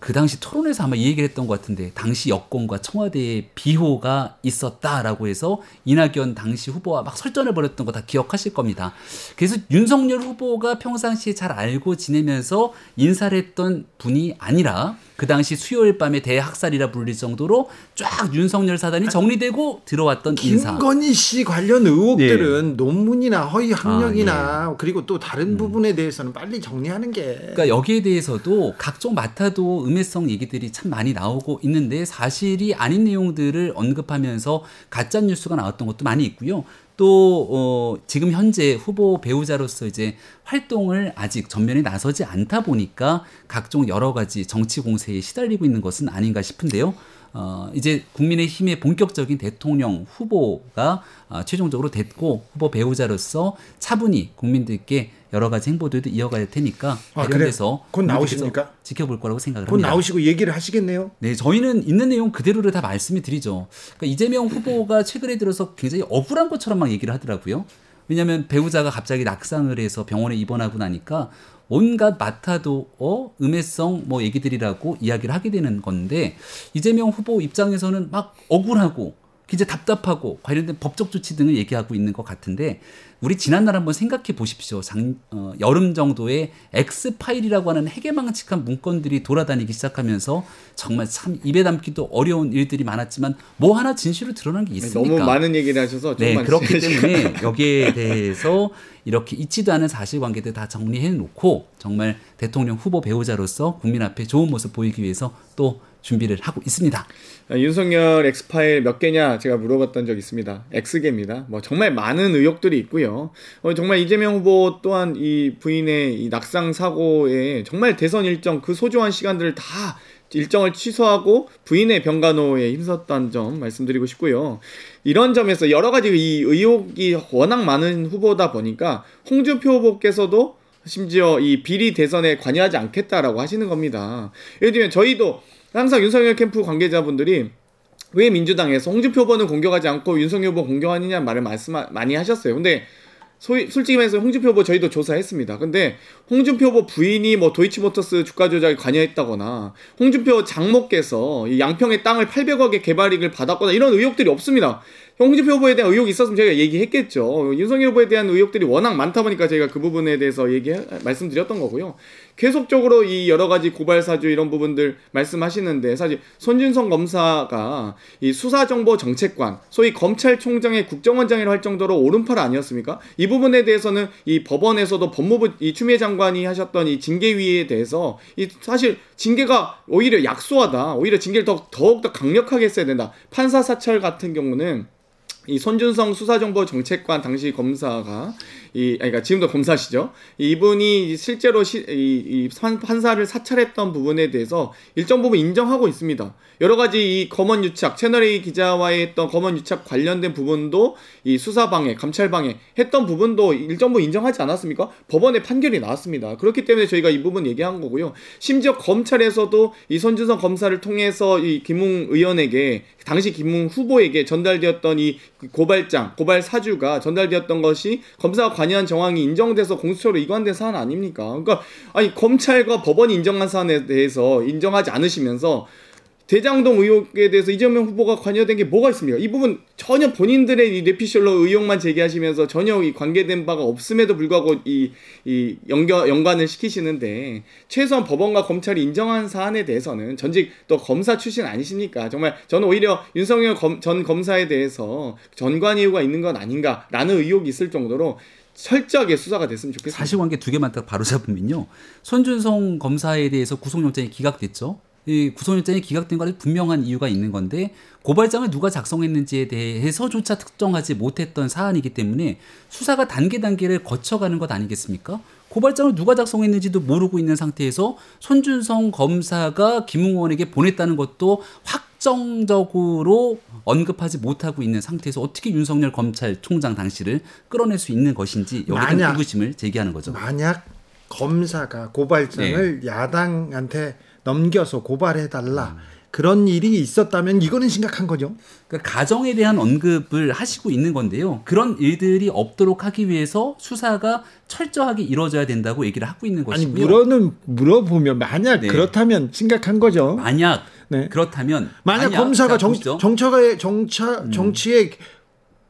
그 당시 토론에서 아마 이 얘기를 했던 것 같은데 당시 여권과 청와대에 비호가 있었다라고 해서 이낙연 당시 후보와 막 설전을 벌였던 거 다 기억하실 겁니다. 그래서 윤석열 후보가 평상시에 잘 알고 지내면서 인사를 했던 분이 아니라 그 당시 수요일 밤에 대학살이라 불릴 정도로 쫙 윤석열 사단이 정리되고 들어왔던 인사. 김건희 씨 관련 의혹들은 논문이나 허위 학력이나 아, 그리고 또 다른 부분에 대해서는 빨리 정리하는 게 그러니까 여기에 대해서도 각종 맡아도 음해성 얘기들이 참 많이 나오고 있는데 사실이 아닌 내용들을 언급하면서 가짜 뉴스가 나왔던 것도 많이 있고요. 또 어, 지금 현재 후보 배우자로서 이제 활동을 아직 전면에 나서지 않다 보니까 각종 여러 가지 정치 공세에 시달리고 있는 것은 아닌가 싶은데요. 어, 이제 국민의힘의 본격적인 대통령 후보가 어, 최종적으로 됐고 후보 배우자로서 차분히 국민들께 여러 가지 행보들도 이어갈 테니까 아, 관련돼서 그래요? 곧 나오십니까? 지켜볼 거라고 생각을 곧 합니다. 나오시고 얘기를 하시겠네요. 네, 저희는 있는 내용 그대로를 다 말씀을 드리죠. 그러니까 이재명 후보가 [LAUGHS] 최근에 들어서 굉장히 억울한 것처럼 막 얘기를 하더라고요. 왜냐하면 배우자가 갑자기 낙상을 해서 병원에 입원하고 나니까 온갖 맡아도 어 음해성 뭐 얘기들이라고 이야기를 하게 되는 건데 이재명 후보 입장에서는 막 억울하고 굉장히 답답하고 관련된 법적 조치 등을 얘기하고 있는 것 같은데 우리 지난날 한번 생각해 보십시오. 장, 어, 여름 정도에 X 파일이라고 하는 해괴망측한 문건들이 돌아다니기 시작하면서 정말 참 입에 담기도 어려운 일들이 많았지만 뭐 하나 진실로 드러난 게 있습니까? 너무 많은 얘기를 하셔서 네, 그렇기 때문에 여기에 대해서 이렇게 있지도 않은 사실관계들 다 정리해 놓고 정말 대통령 후보 배우자로서 국민 앞에 좋은 모습 보이기 위해서 또 준비를 하고 있습니다. 아, 윤석열 엑스파일 몇 개냐 제가 물어봤던 적 있습니다. X개입니다. 뭐 정말 많은 의혹들이 있고요. 어, 정말 이재명 후보 또한 이 부인의 이 낙상 사고에 정말 대선 일정 그 소중한 시간들을 다 일정을 취소하고 부인의 병간호에 힘썼다는 점 말씀드리고 싶고요. 이런 점에서 여러 가지 이 의혹이 워낙 많은 후보다 보니까 홍준표 후보께서도 심지어 이 비리 대선에 관여하지 않겠다라고 하시는 겁니다. 예를 들면 저희도 항상 윤석열 캠프 관계자분들이 왜 민주당에서 홍준표 후보는 공격하지 않고 윤석열 후보 공격하느냐 말을 말씀 많이 하셨어요. 근데 소위 솔직히 말해서 홍준표 후보 저희도 조사했습니다. 근데 홍준표 후보 부인이 뭐 도이치모터스 주가 조작에 관여했다거나 홍준표 장모께서 이 양평의 땅을 800억의 개발이익을 받았거나 이런 의혹들이 없습니다. 홍준표 후보에 대한 의혹이 있었으면 저희가 얘기했겠죠. 윤석열 후보에 대한 의혹들이 워낙 많다 보니까 저희가 그 부분에 대해서 얘기 말씀드렸던 거고요. 계속적으로 이 여러 가지 고발 사주 이런 부분들 말씀하시는데 사실 손준성 검사가 이 수사정보 정책관, 소위 검찰총장의 국정원장이라 할 정도로 오른팔 아니었습니까? 이 부분에 대해서는 이 법원에서도 법무부 이 추미애 장관이 하셨던 이 징계위에 대해서 이 사실 징계가 오히려 약소하다. 오히려 징계를 더 더욱 더 강력하게 했어야 된다. 판사 사찰 같은 경우는 이 손준성 수사정보 정책관 당시 검사가 이 그러니까 지금도 검사시죠. 이분이 실제로 시, 이, 이 판- 판사를 사찰했던 부분에 대해서 일정 부분 인정하고 있습니다. 여러 가지 이 검언 유착 채널 A 기자와의 했던 검언 유착 관련된 부분도 이 수사 방해, 감찰 방해 했던 부분도 일정 부분 인정하지 않았습니까? 법원의 판결이 나왔습니다. 그렇기 때문에 저희가 이 부분 얘기한 거고요. 심지어 검찰에서도 이 손준성 검사를 통해서 이 김웅 의원에게 당시 김웅 후보에게 전달되었던 이 고발장, 고발 사주가 전달되었던 것이 검사가 관 여한 정황이 인정돼서 공수처로 이관된 사안 아닙니까? 그러니까 아니 검찰과 법원이 인정한 사안에 대해서 인정하지 않으시면서 대장동 의혹에 대해서 이재명 후보가 관여된 게 뭐가 있습니까? 이 부분 전혀 본인들의 이 뇌피셜로 의혹만 제기하시면서 전혀 이 관계된 바가 없음에도 불구하고 이, 이 연결, 연관을 시키시는데 최소한 법원과 검찰이 인정한 사안에 대해서는 전직 또 검사 출신 아니십니까? 정말 저는 오히려 윤석열 검, 전 검사에 대해서 전관 이유가 있는 건 아닌가라는 의혹이 있을 정도로 철저하게 수사가 됐으면 좋겠습니다. 사실관계 두 개만 딱 바로 잡으면요. 손준성 검사에 대해서 구속영장이 기각됐죠. 이 구속영장이 기각된 거는 분명한 이유가 있는 건데 고발장을 누가 작성했는지에 대해서조차 특정하지 못했던 사안이기 때문에 수사가 단계 단계를 거쳐가는 것 아니겠습니까? 고발장을 누가 작성했는지도 모르고 있는 상태에서 손준성 검사가 김웅원에게 보냈다는 것도 확 정적으로 언급하지 못하고 있는 상태에서 어떻게 윤석열 검찰총장 당시를 끌어낼 수 있는 것인지 여기에 대한 의구심을 제기하는 거죠. 만약 검사가 고발장을 네. 야당한테 넘겨서 고발해달라 음. 그런 일이 있었다면 이거는 심각한 거죠. 그러니까 가정에 대한 언급을 하시고 있는 건데요. 그런 일들이 없도록 하기 위해서 수사가 철저하게 이루어져야 된다고 얘기를 하고 있는 아니 것이고요. 물어는 물어보면 만약 네. 그렇다면 심각한 거죠. 만약 네. 그렇다면 만약 검사가 자, 정. 음. 정처가 정차 정치에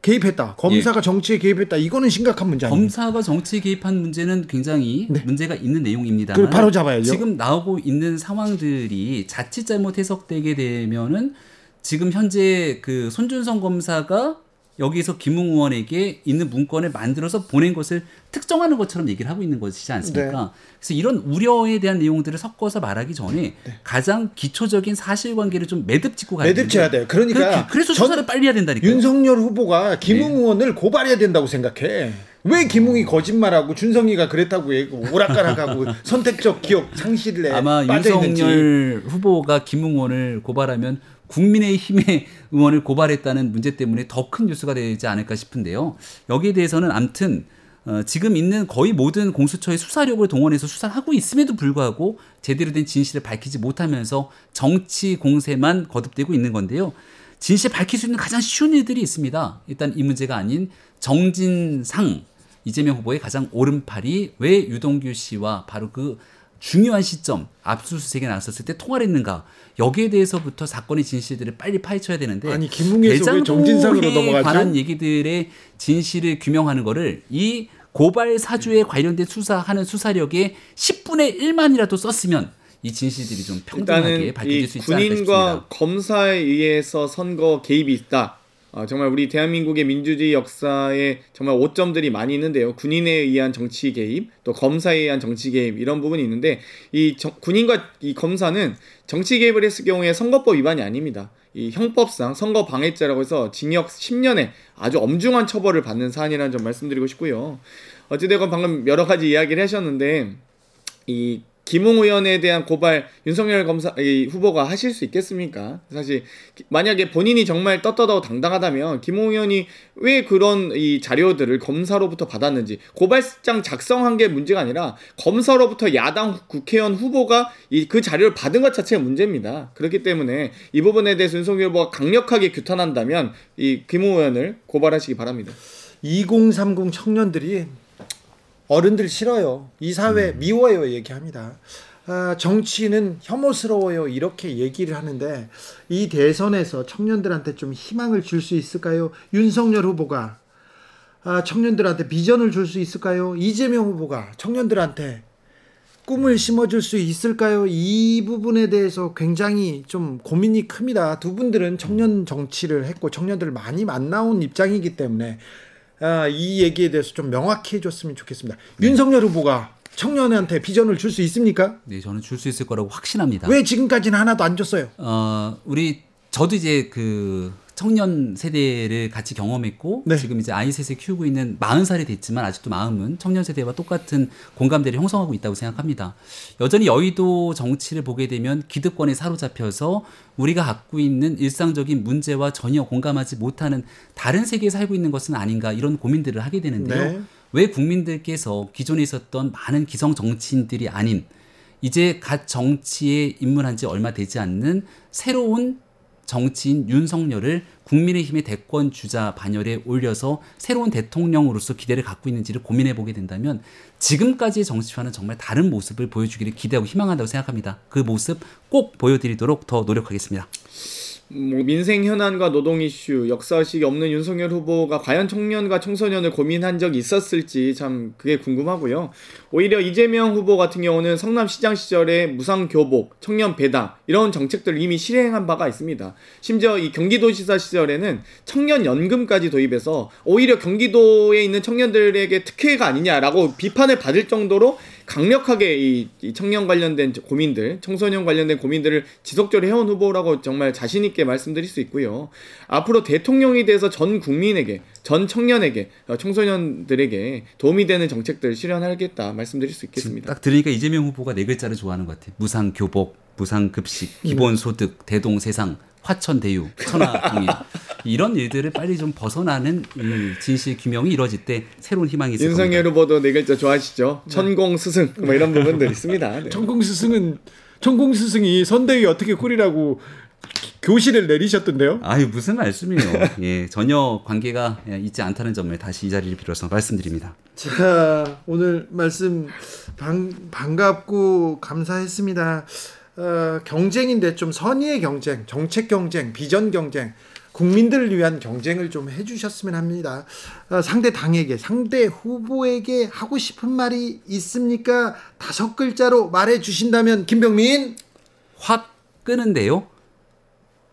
개입했다. 검사가 정치에 개입했다. 이거는 심각한 문제 아닙니까? 검사가 정치에 개입한 문제는 굉장히 문제가 있는 내용입니다. 네. 그걸 바로 잡아야죠. 지금 나오고 있는 상황들이 자칫 잘못 해석되게 되면은 지금 현재 그 손준성 검사가 여기서 김웅 의원에게 있는 문건을 만들어서 보낸 것을 특정하는 것처럼 얘기를 하고 있는 것이지 않습니까? 네. 그래서 이런 우려에 대한 내용들을 섞어서 말하기 전에 가장 기초적인 사실관계를 좀 매듭 짓고 가야 매듭져야 돼요. 그러니까 그, 래서 전- 수사를 빨리 해야 된다니까요. 윤석열 후보가 김웅 네. 의원을 고발해야 된다고 생각해. 왜 김웅이 거짓말하고 준성이가 그랬다고 얘기하고 오락가락하고 [LAUGHS] 선택적 기억 상실에 아마 빠져 있는지. 윤석열 후보가 김웅원을 고발하면 국민의힘의 [LAUGHS] 의원을 고발했다는 문제 때문에 더 큰 뉴스가 되지 않을까 싶은데요. 여기에 대해서는 암튼 어, 지금 있는 거의 모든 공수처의 수사력을 동원해서 수사를 하고 있음에도 불구하고 제대로 된 진실을 밝히지 못하면서 정치 공세만 거듭되고 있는 건데요. 진실 밝힐 수 있는 가장 쉬운 일들이 있습니다. 일단 이 문제가 아닌 정진상 이재명 후보의 가장 오른팔이 왜 유동규 씨와 바로 그 중요한 시점 압수수색에 나섰을 때 통화를 했는가 여기에 대해서부터 사건의 진실들을 빨리 파헤쳐야 되는데 아니, 왜 정진상으로? 관한 얘기들의 진실을 규명하는 거를 이 고발 사주에 관련된 수사하는 수사력의 10분의 1만이라도 썼으면 이 진실들이 좀 평등하게 밝혀질 이수 있지 않을까 군인과 싶습니다. 검사에 의해서 선거 개입이 있다. 아, 정말 우리 대한민국의 민주주의 역사에 정말 오점들이 많이 있는데요. 군인에 의한 정치 개입, 또 검사에 의한 정치 개입 이런 부분이 있는데 이 정- 군인과 이 검사는 정치 개입을 했을 경우에 선거법 위반이 아닙니다. 이 형법상 선거 방해죄라고 해서 징역 10년의 아주 엄중한 처벌을 받는 사안이라는 점 말씀드리고 싶고요. 어찌되건 방금 여러 가지 이야기를 하셨는데 이 김웅 의원에 대한 고발 윤석열 검사 이 후보가 하실 수 있겠습니까? 사실 기- 만약에 본인이 정말 떳떳하고 당당하다면 김웅 의원이 왜 그런 이 자료들을 검사로부터 받았는지 고발장 작성한 게 문제가 아니라 검사로부터 야당 국회의원 후보가 이 그 자료를 받은 것 자체가 문제입니다. 그렇기 때문에 이 부분에 대해서 윤석열 후보가 강력하게 규탄한다면 이 김웅 의원을 고발하시기 바랍니다. 2030 청년들이 어른들 싫어요. 이 사회 미워요 얘기합니다. 아, 정치는 혐오스러워요 이렇게 얘기를 하는데 이 대선에서 청년들한테 좀 희망을 줄 수 있을까요? 윤석열 후보가 아, 청년들한테 비전을 줄 수 있을까요? 이재명 후보가 청년들한테 꿈을 심어줄 수 있을까요? 이 부분에 대해서 굉장히 좀 고민이 큽니다. 두 분들은 청년 정치를 했고 청년들을 많이 만나온 입장이기 때문에 아, 이 얘기에 대해서 좀 명확히 해줬으면 좋겠습니다. 윤석열 후보가 청년한테 비전을 줄 수 있습니까? 네, 저는 줄 수 있을 거라고 확신합니다. 왜 지금까지는 하나도 안 줬어요? 어, 우리 저도 이제 그 청년 세대를 같이 경험했고 네. 지금 이제 아이 셋을 키우고 있는 40살이 됐지만 아직도 마음은 청년 세대와 똑같은 공감대를 형성하고 있다고 생각합니다. 여전히 여의도 정치를 보게 되면 기득권에 사로잡혀서 우리가 갖고 있는 일상적인 문제와 전혀 공감하지 못하는 다른 세계에 살고 있는 것은 아닌가 이런 고민들을 하게 되는데요. 네. 왜 국민들께서 기존에 있었던 많은 기성 정치인들이 아닌 이제 갓 정치에 입문한 지 얼마 되지 않는 새로운 정치인 윤석열을 국민의힘의 대권 주자 반열에 올려서 새로운 대통령으로서 기대를 갖고 있는지를 고민해 보게 된다면 지금까지의 정치와는 정말 다른 모습을 보여주기를 기대하고 희망한다고 생각합니다. 그 모습 꼭 보여드리도록 더 노력하겠습니다. 뭐 민생 현안과 노동 이슈, 역사의식이 없는 윤석열 후보가 과연 청년과 청소년을 고민한 적이 있었을지 참 그게 궁금하고요. 오히려 이재명 후보 같은 경우는 성남시장 시절에 무상교복, 청년 배당 이런 정책들을 이미 실행한 바가 있습니다. 심지어 이 경기도지사 시절에는 청년연금까지 도입해서 오히려 경기도에 있는 청년들에게 특혜가 아니냐라고 비판을 받을 정도로 강력하게 이, 이 청년 관련된 고민들, 청소년 관련된 고민들을 지속적으로 해온 후보라고 정말 자신 있게 말씀드릴 수 있고요. 앞으로 대통령이 돼서 전 국민에게, 전 청년에게, 어, 청소년들에게 도움이 되는 정책들 실현하겠다 말씀드릴 수 있겠습니다. 딱 들으니까 이재명 후보가 네 글자를 좋아하는 것 같아요. 무상 교복, 무상 급식, 기본 소득, 대동 세상, 화천 대유, 천하 통일 이런 일들을 빨리 좀 벗어나는 이 진실 규명이 이루어질 때 새로운 희망이 있을 겁니다. 윤석열 후보도 네 글자 좋아하시죠? 천공 스승 뭐 이런 부분들 있습니다. 네. 천공 스승은 천공 스승이 선대위 어떻게 꾸리라고 교실을 내리셨던데요? 아유 무슨 말씀이에요. 예, 전혀 관계가 있지 않다는 점을 다시 이 자리를 빌어서 말씀드립니다. 자 오늘 말씀 반, 반갑고 감사했습니다. 어, 경쟁인데 좀 선의의 경쟁, 정책 경쟁, 비전 경쟁, 국민들을 위한 경쟁을 좀 해주셨으면 합니다. 어, 상대 당에게, 상대 후보에게 하고 싶은 말이 있습니까? 다섯 글자로 말해 주신다면 김병민 확 끄는데요.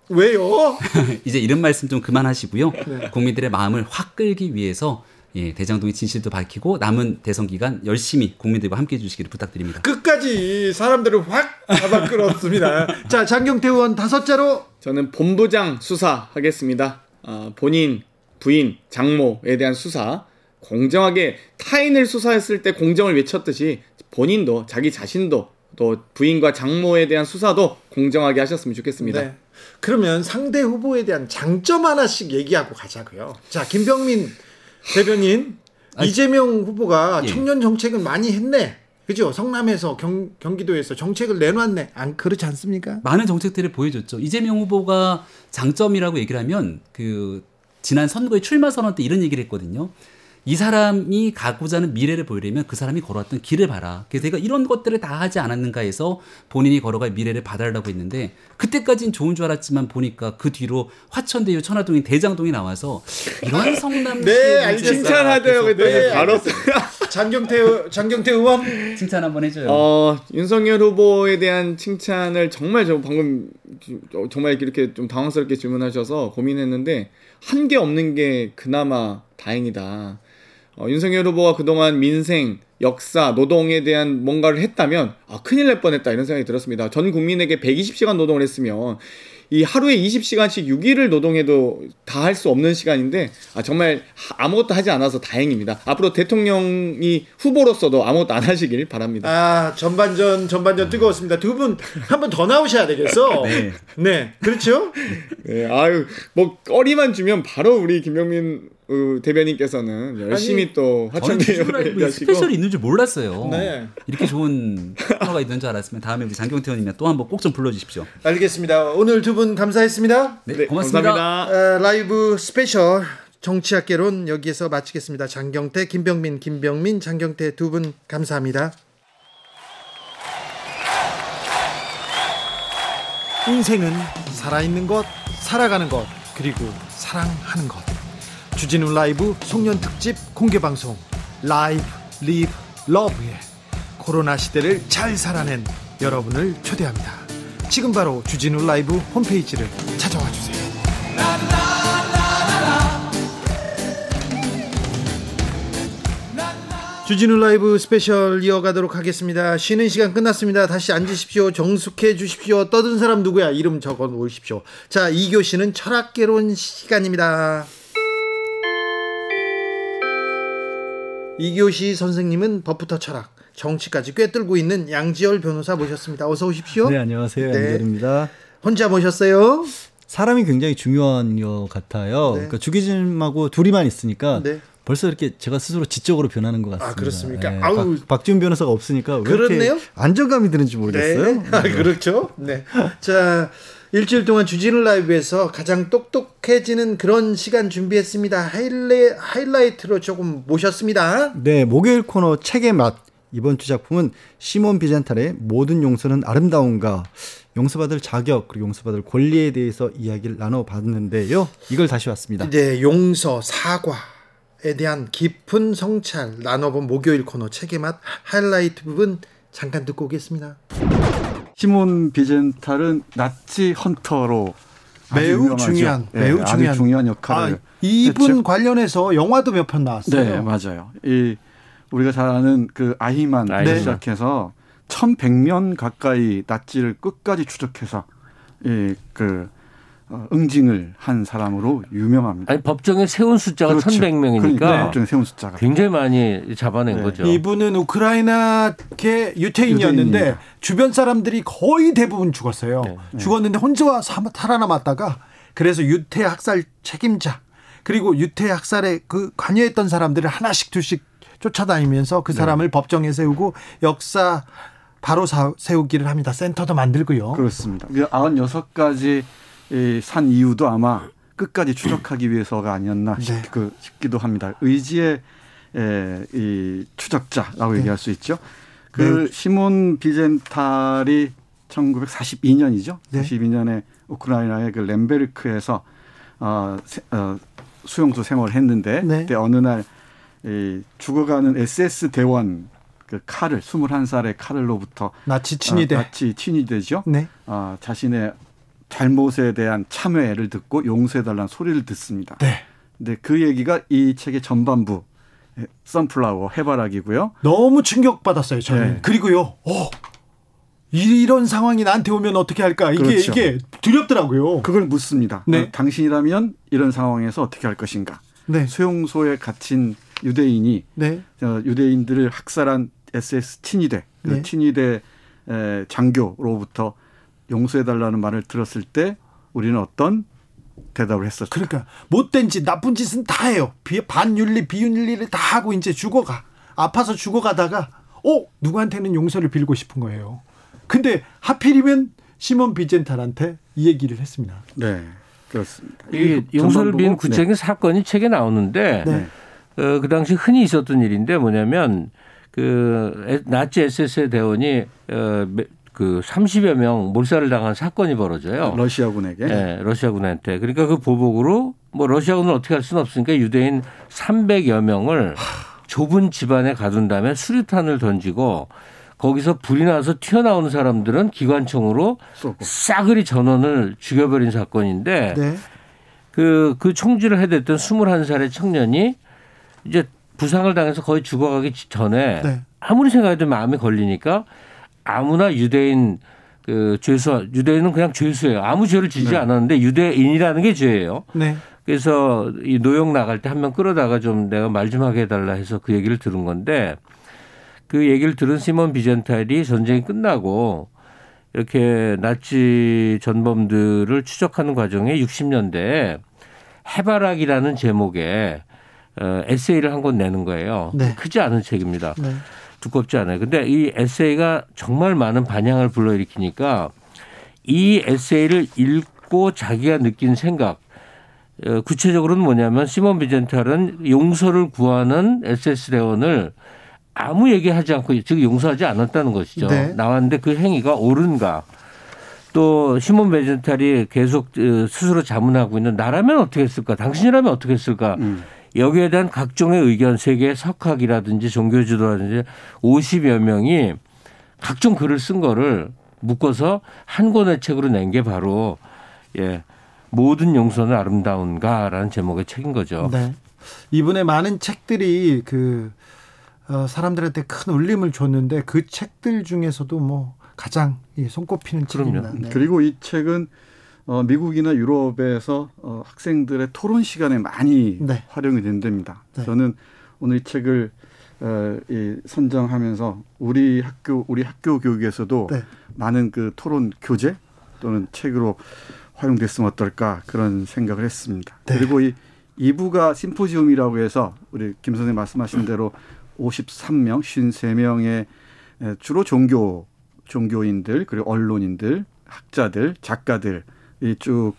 왜요? [LAUGHS] 이제 이런 말씀 좀 그만하시고요. 네. 국민들의 마음을 확 끌기 위해서 예, 대장동의 진실도 밝히고 남은 대선 기간 열심히 국민들과 함께 해주시기를 부탁드립니다. 끝까지 사람들을 확 잡아 끌었습니다. [LAUGHS] 자 장경태 의원 다섯 자로 저는 본부장 수사하겠습니다. 아, 본인, 부인, 장모에 대한 수사 공정하게 타인을 수사했을 때 공정을 외쳤듯이 본인도 자기 자신도 또 부인과 장모에 대한 수사도 공정하게 하셨으면 좋겠습니다. 네. 그러면 상대 후보에 대한 장점 하나씩 얘기하고 가자고요. 자, 김병민 대변인 아니, 이재명 후보가 예. 청년 정책은 많이 했네. 그죠? 성남에서 경, 경기도에서 정책을 내놨네. 안 그렇지 않습니까? 많은 정책들을 보여줬죠. 이재명 후보가 장점이라고 얘기를 하면 그 지난 선거의 출마 선언 때 이런 얘기를 했거든요. 이 사람이 가고자 하는 미래를 보이려면 그 사람이 걸어왔던 길을 봐라. 그래서 내가 이런 것들을 다 하지 않았는가 해서 본인이 걸어갈 미래를 봐달라고 했는데 그때까진 좋은 줄 알았지만 보니까 그 뒤로 화천대유 천화동인 대장동이 나와서 이런 성남시 네, 알겠습니다. 칭찬하대요. 네, 바로 [LAUGHS] 장경태 의- 장경태 의원 칭찬 한번 해줘요. 어, 윤석열 후보에 대한 칭찬을 정말 저 방금 주- 어, 정말 이렇게 좀 당황스럽게 질문하셔서 고민했는데 한 게 없는 게 그나마 다행이다. 어, 윤석열 후보가 그동안 민생, 역사, 노동에 대한 뭔가를 했다면 아, 큰일 날 뻔했다 이런 생각이 들었습니다. 전 국민에게 120시간 노동을 했으면 이 하루에 20시간씩 6일을 노동해도 다 할 수 없는 시간인데 아, 정말 하- 아무것도 하지 않아서 다행입니다. 앞으로 대통령이 후보로서도 아무것도 안 하시길 바랍니다. 아 전반전 전반전 뜨거웠습니다. 두 분 한 번 더 나오셔야 되겠어. [LAUGHS] 네. 네. 그렇죠? 네, 아유, 뭐 꺼리만 주면 바로 우리 김병민 어, 대변인께서는 열심히 아니, 또 화천대유 스페셜이 있는 줄 몰랐어요. 네. 이렇게 좋은 코너가 있는 줄 알았으면 다음에 우리 장경태 의원님이 또 한번 꼭 좀 불러주십시오. 알겠습니다. 오늘 두 분 감사했습니다. 네, 네, 고맙습니다. 감사합니다. 어, 라이브 스페셜 정치학개론 여기에서 마치겠습니다. 장경태, 김병민, 김병민, 장경태 두 분 감사합니다. 인생은 살아있는 것, 살아가는 것, 그리고 사랑하는 것. 주진우 라이브 송년 특집 공개 방송 Live Live Love에 코로나 시대를 잘 살아낸 여러분을 초대합니다. 지금 바로 주진우 라이브 홈페이지를 찾아와 주세요. 주진우 라이브 스페셜 이어가도록 하겠습니다. 쉬는 시간 끝났습니다. 다시 앉으십시오. 정숙해 주십시오. 떠든 사람 누구야? 이름 적어 놓으십시오. 자, 2교시는 철학개론 시간입니다. 2교시 선생님은 법부터 철학, 정치까지 꿰뚫고 있는 양지열 변호사 모셨습니다. 어서 오십시오. 네, 안녕하세요. 네. 양결입니다. 혼자 모셨어요? 사람이 굉장히 중요한 것 같아요. 네. 그러니까 주기진하고 둘이만 있으니까 네. 벌써 이렇게 제가 스스로 지적으로 변하는 것 같습니다. 아, 그렇습니까? 네, 아우. 박, 박지훈 변호사가 없으니까 왜 그렇네요? 이렇게 안정감이 드는지 모르겠어요. 네. 아, 그렇죠. 네. [LAUGHS] 자, 일주일 동안 주진우 라이브에서 가장 똑똑해지는 그런 시간 준비했습니다. 하일레, 하이라이트로 조금 모셨습니다. 네, 목요일 코너 책의 맛. 이번 주 작품은 시몬 비젠탈의 모든 용서는 아름다운가 용서받을 자격 그리고 용서받을 권리에 대해서 이야기를 나눠봤는데요. 이걸 다시 왔습니다. 이제 용서, 사과 에 대한 깊은 성찰 나눠본 목요일 코너 책의 맛 하이라이트 부분 잠깐 듣고 오겠습니다. 시몬 비젠탈은 나치 헌터로 매우. 중요한, 예, 매우 중요한. 중요한 역할을 아, 이분 했죠. 관련해서 영화도 몇 편 나왔어요. 네 맞아요. 이 우리가 잘 아는 그 아히만 아히만. 시작해서 1,100년 가까이 나치를 끝까지 추적해서 이그 어, 응징을 한 사람으로 유명합니다. 아니 법정에 세운 숫자가 그렇죠. 1100명이니까 그러니까 법정에 세운 숫자가 굉장히 많이 잡아낸 네. 거죠. 이분은 우크라이나계 유태인이었는데 유대인입니다. 주변 사람들이 거의 대부분 죽었어요. 네. 죽었는데 혼자 사- 살아남았다가 그래서 유태 학살 책임자 그리고 유태 학살에 그 관여했던 사람들을 하나씩 둘씩 쫓아다니면서 그 사람을 법정에 세우고 역사 바로 사- 세우기를 합니다. 센터도 만들고요. 그렇습니다. 96가지 이 산 이유도 아마 끝까지 추적하기 위해서가 아니었나 싶, 네. 그 싶기도 합니다. 의지의 에, 이 추적자라고 네. 얘기할 수 있죠. 그 시몬 비젠탈이 1942년이죠. 네. 42년에 우크라이나의 그 렘베르크에서 어, 세- 어, 수용소 생활을 했는데 네. 그때 어느 날 이 죽어가는 SS 대원 그 칼을 21살의 칼을로부터 나치 친위대. 아, 나치 친위대죠. 네. 아, 자신의 잘못에 대한 참회를 듣고 용서해달라는 소리를 듣습니다. 네. 근데 그 얘기가 이 책의 전반부 선플라워 해바라기고요. 너무 충격받았어요, 저는. 네. 그리고요, 어, 이런 상황이 나한테 오면 어떻게 할까? 이게, 그렇죠. 이게 두렵더라고요. 그걸 묻습니다. 네. 어, 당신이라면 이런 상황에서 어떻게 할 것인가? 네. 수용소에 갇힌 유대인이 네. 어, 유대인들을 학살한 SS 친위대, 그 네. 친위대 에, 장교로부터 용서해달라는 말을 들었을 때 우리는 어떤 대답을 했었죠? 그러니까 못된 짓, 나쁜 짓은 다 해요. 비, 반윤리, 비윤리를 다 하고 이제 죽어가. 아파서 죽어가다가 어 누구한테는 용서를 빌고 싶은 거예요. 근데 하필이면 시몬 비젠탈한테 이 얘기를 했습니다. 네, 그렇습니다. 이그 용서를 빈 구체적인 사건이 책에 나오는데 네. 어, 그 당시 흔히 있었던 일인데 뭐냐면 그 에- 나치 SS 대원이 어, 매- 그 30여 명 몰살을 당한 사건이 벌어져요. 러시아군에게 예, 러시아군한테. 그러니까 그 보복으로 뭐 러시아군을 어떻게 할 수는 없으니까 유대인 300여 명을 좁은 집안에 가둔 다음에 수류탄을 던지고 거기서 불이 나서 튀어나오는 사람들은 기관총으로 쏘고. 싸그리 전원을 죽여버린 사건인데 네. 그, 그 총질을 해댔던 21살의 청년이 이제 부상을 당해서 거의 죽어가기 전에 네. 아무리 생각해도 마음에 걸리니까 아무나 유대인 그 죄수, 유대인은 그냥 죄수예요. 아무 죄를 지지 않았는데 유대인이라는 게 죄예요. 네. 그래서 이 노역 나갈 때 한 명 끌어다가 좀 내가 말 좀 하게 해달라 해서 그 얘기를 들은 건데 그 얘기를 들은 시몬 비젠탈이 전쟁이 끝나고 이렇게 나치 전범들을 추적하는 과정에 60년대에 해바라기라는 제목의 어, 에세이를 한 권 내는 거예요. 네. 크지 않은 책입니다. 네. 두껍지 않아요. 근데 이 에세이가 정말 많은 반향을 불러일으키니까 이 에세이를 읽고 자기가 느낀 생각, 어, 구체적으로는 뭐냐면 시몬 비젠탈은 용서를 구하는 SS 대원을 아무 얘기하지 않고 즉 용서하지 않았다는 것이죠. 네. 나왔는데 그 행위가 옳은가? 또 시몬 베젠탈이 계속 어, 스스로 자문하고 있는 나라면 어떻게 했을까? 당신이라면 어떻게 했을까? 음. 여기에 대한 각종의 의견, 세계 석학이라든지 종교 지도라든지 50여 명이 각종 글을 쓴 거를 묶어서 한 권의 책으로 낸 게 바로 예. 모든 용서는 아름다운가라는 제목의 책인 거죠. 네. 이분의 많은 책들이 그 어, 사람들한테 큰 울림을 줬는데 그 책들 중에서도 뭐 가장 이 손꼽히는. 책입니다. 네. 그리고 이 책은 어, 미국이나 유럽에서 어, 학생들의 토론 시간에 많이 네. 활용이 된답니다. 네. 저는 오늘 이 책을 어, 이 선정하면서 우리 학교 우리 학교 교육에서도 네. 많은 그 토론 교재 또는 책으로 활용됐으면 어떨까 그런 생각을 했습니다. 네. 그리고 이 2부가 심포지움이라고 해서 우리 김 선생님 말씀하신 대로 53명, 53명의 주로 종교 종교인들 그리고 언론인들, 학자들, 작가들 이 쭉